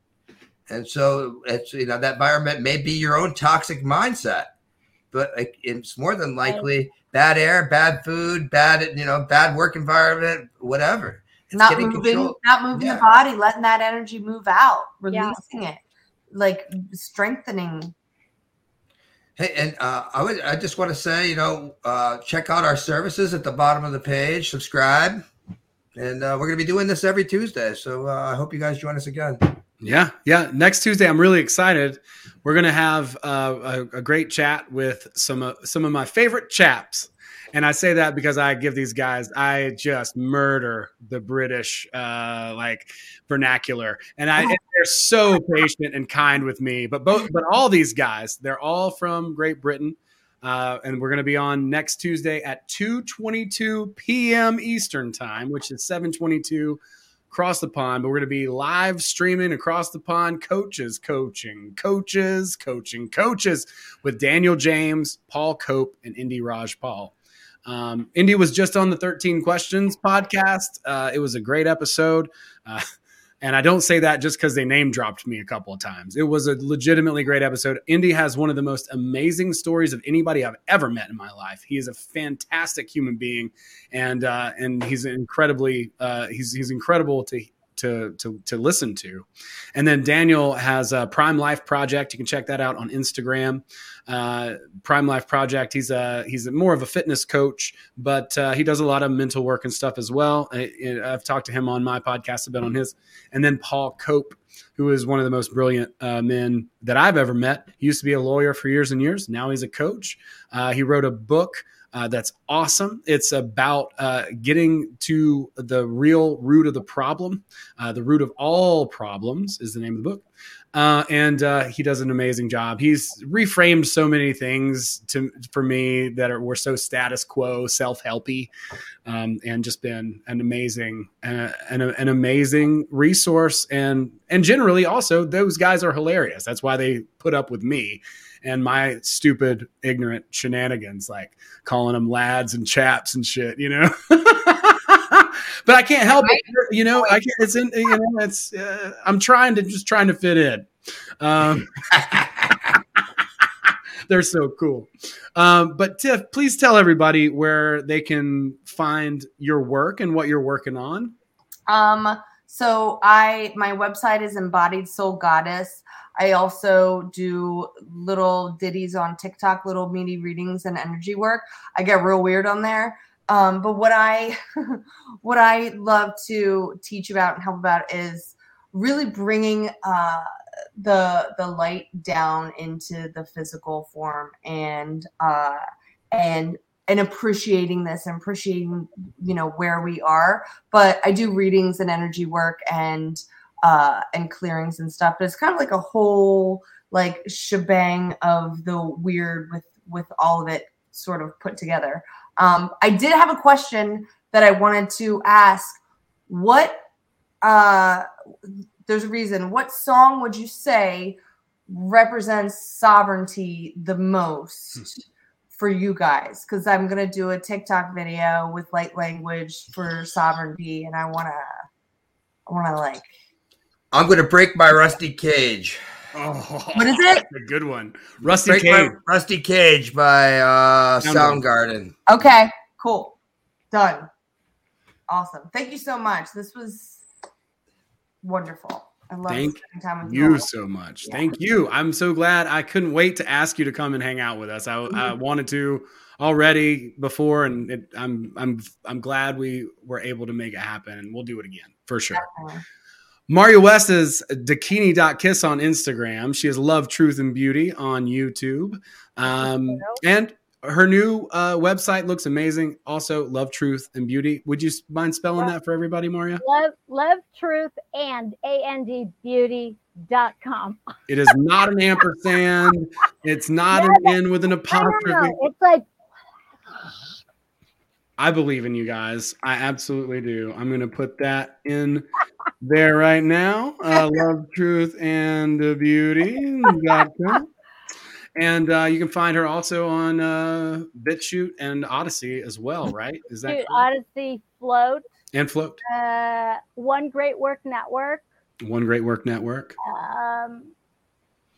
and so it's you know that environment may be your own toxic mindset but it's more than likely bad air bad food bad you know bad work environment whatever it's not moving control. not moving yeah. the body letting that energy move out releasing yeah. it like strengthening Hey, and uh, I would I just want to say, you know, uh, check out our services at the bottom of the page. Subscribe, and uh, we're going to be doing this every Tuesday. So uh, I hope you guys join us again. Yeah, yeah. Next Tuesday, I'm really excited. We're going to have uh, a, a, great chat with some some of my favorite chaps. And I say that because I give these guys, I just murder the British uh, like vernacular, and I and they're so patient and kind with me. But both, but all these guys, they're all from Great Britain. Uh, and we're going to be on next Tuesday at 2:22 p.m. Eastern time, which is 7:22 across the pond. But we're going to be live streaming across the pond, coaches coaching, coaches coaching, coaches with Daniel James, Paul Cope, and Indy Raj Paul. Um, Indy was just on the 13 Questions podcast. Uh, it was a great episode. Uh, and I don't say that just because they name dropped me a couple of times. It was a legitimately great episode. Indy has one of the most amazing stories of anybody I've ever met in my life. He is a fantastic human being, and uh, and he's incredibly uh, he's he's incredible to to to to listen to. And then Daniel has a Prime Life Project. You can check that out on Instagram. Uh, Prime Life Project. He's a he's more of a fitness coach, but uh, he does a lot of mental work and stuff as well. I, have talked to him on my podcast a bit on his. And then Paul Cope, who is one of the most brilliant uh, men that I've ever met. He used to be a lawyer for years and years. Now he's a coach. Uh, he wrote a book uh, that's awesome. It's about uh, getting to the real root of the problem. Uh, the root of all problems is the name of the book. Uh, and uh, he does an amazing job. He's reframed so many things to for me that are, were so status quo, self helpy, um, and just been an amazing an, an amazing resource. And and generally, also those guys are hilarious. That's why they put up with me and my stupid, ignorant shenanigans, like calling them lads and chaps and shit, you know. but I can't help it. You know, I can't. It's in. You know, it's. Uh, I'm trying to just trying to fit in. Um, they're so cool. Um, but Tiff, please tell everybody where they can find your work and what you're working on. Um. So I my website is Embodied Soul Goddess. I also do little ditties on TikTok, little mini readings and energy work. I get real weird on there. Um, but what I what I love to teach about and help about is really bringing uh, the the light down into the physical form and uh, and and appreciating this and appreciating you know where we are. But I do readings and energy work and uh, and clearings and stuff. But it's kind of like a whole like shebang of the weird with with all of it sort of put together. Um, I did have a question that I wanted to ask. What uh, there's a reason. What song would you say represents sovereignty the most? For you guys, because I'm gonna do a TikTok video with light language for sovereignty, and I wanna, I wanna like I'm going to break my rusty cage. Oh, what is it? a good one. Rusty break Cage. Rusty Cage by uh, Soundgarden. Okay, cool. Done. Awesome. Thank you so much. This was wonderful. I love Thank you so much. Yeah. Thank you. I'm so glad. I couldn't wait to ask you to come and hang out with us. I, mm-hmm. I wanted to already before, and it, I'm I'm I'm glad we were able to make it happen, and we'll do it again for sure. Maria West is Dakini.kiss on Instagram. She has Love, Truth, and Beauty on YouTube. Um, and her new uh, website looks amazing. Also, Love, Truth, and Beauty. Would you mind spelling that for everybody, Maria? Love, love Truth, and A-N-D Beauty dot com. It is not an ampersand. It's not an N with an apostrophe. It's like I believe in you guys. I absolutely do. I'm going to put that in there right now. Uh, love, truth, and beauty. And uh, you can find her also on uh, BitChute and Odysee as well, right? Is that Odysee Float and Float? Uh, One Great Work Network. One Great Work Network. Um,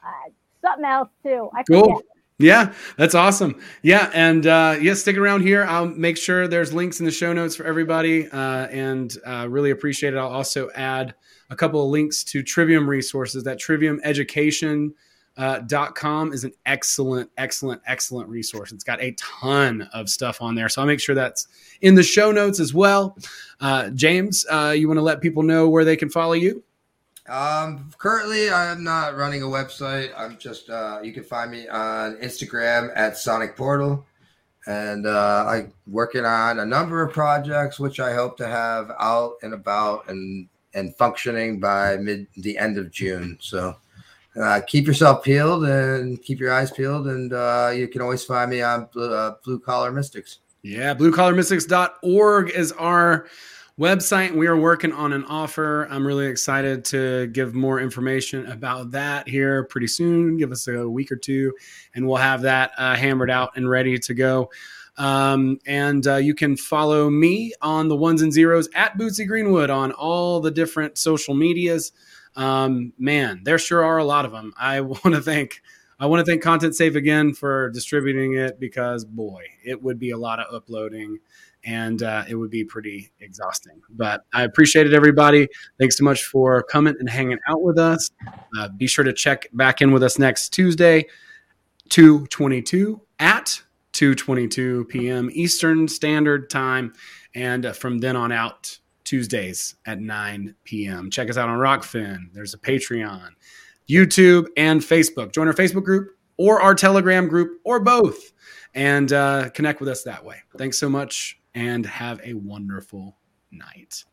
uh, something else too. I forget. Cool. Yeah, that's awesome. Yeah, and uh, yeah, stick around here. I'll make sure there's links in the show notes for everybody, uh, and uh, really appreciate it. I'll also add a couple of links to Trivium resources. That Trivium Education. Uh, com is an excellent, excellent, excellent resource. It's got a ton of stuff on there. So I'll make sure that's in the show notes as well. Uh, James, uh, you want to let people know where they can follow you? Um, currently, I'm not running a website. I'm just uh, you can find me on Instagram at Sonic Portal, and uh, I'm working on a number of projects which I hope to have out and about and and functioning by mid the end of June. So uh, keep yourself peeled and keep your eyes peeled. And uh, you can always find me on Blue, uh, Blue Collar Mystics. Yeah, bluecollarmystics.org is our website. We are working on an offer. I'm really excited to give more information about that here pretty soon. Give us a week or two, and we'll have that uh, hammered out and ready to go. Um, and uh, you can follow me on the ones and zeros at Bootsy Greenwood on all the different social medias. Um, man, there sure are a lot of them. I want to thank. I want to thank Content Safe again for distributing it because boy, it would be a lot of uploading and uh, it would be pretty exhausting. But I appreciate it, everybody. Thanks so much for coming and hanging out with us. Uh, be sure to check back in with us next Tuesday, 222 at 2:22 p.m. Eastern Standard Time, and uh, from then on out, Tuesdays at 9 p.m. Check us out on Rokfin. There's a Patreon, YouTube, and Facebook. Join our Facebook group or our Telegram group or both, and uh, connect with us that way. Thanks so much, and have a wonderful night.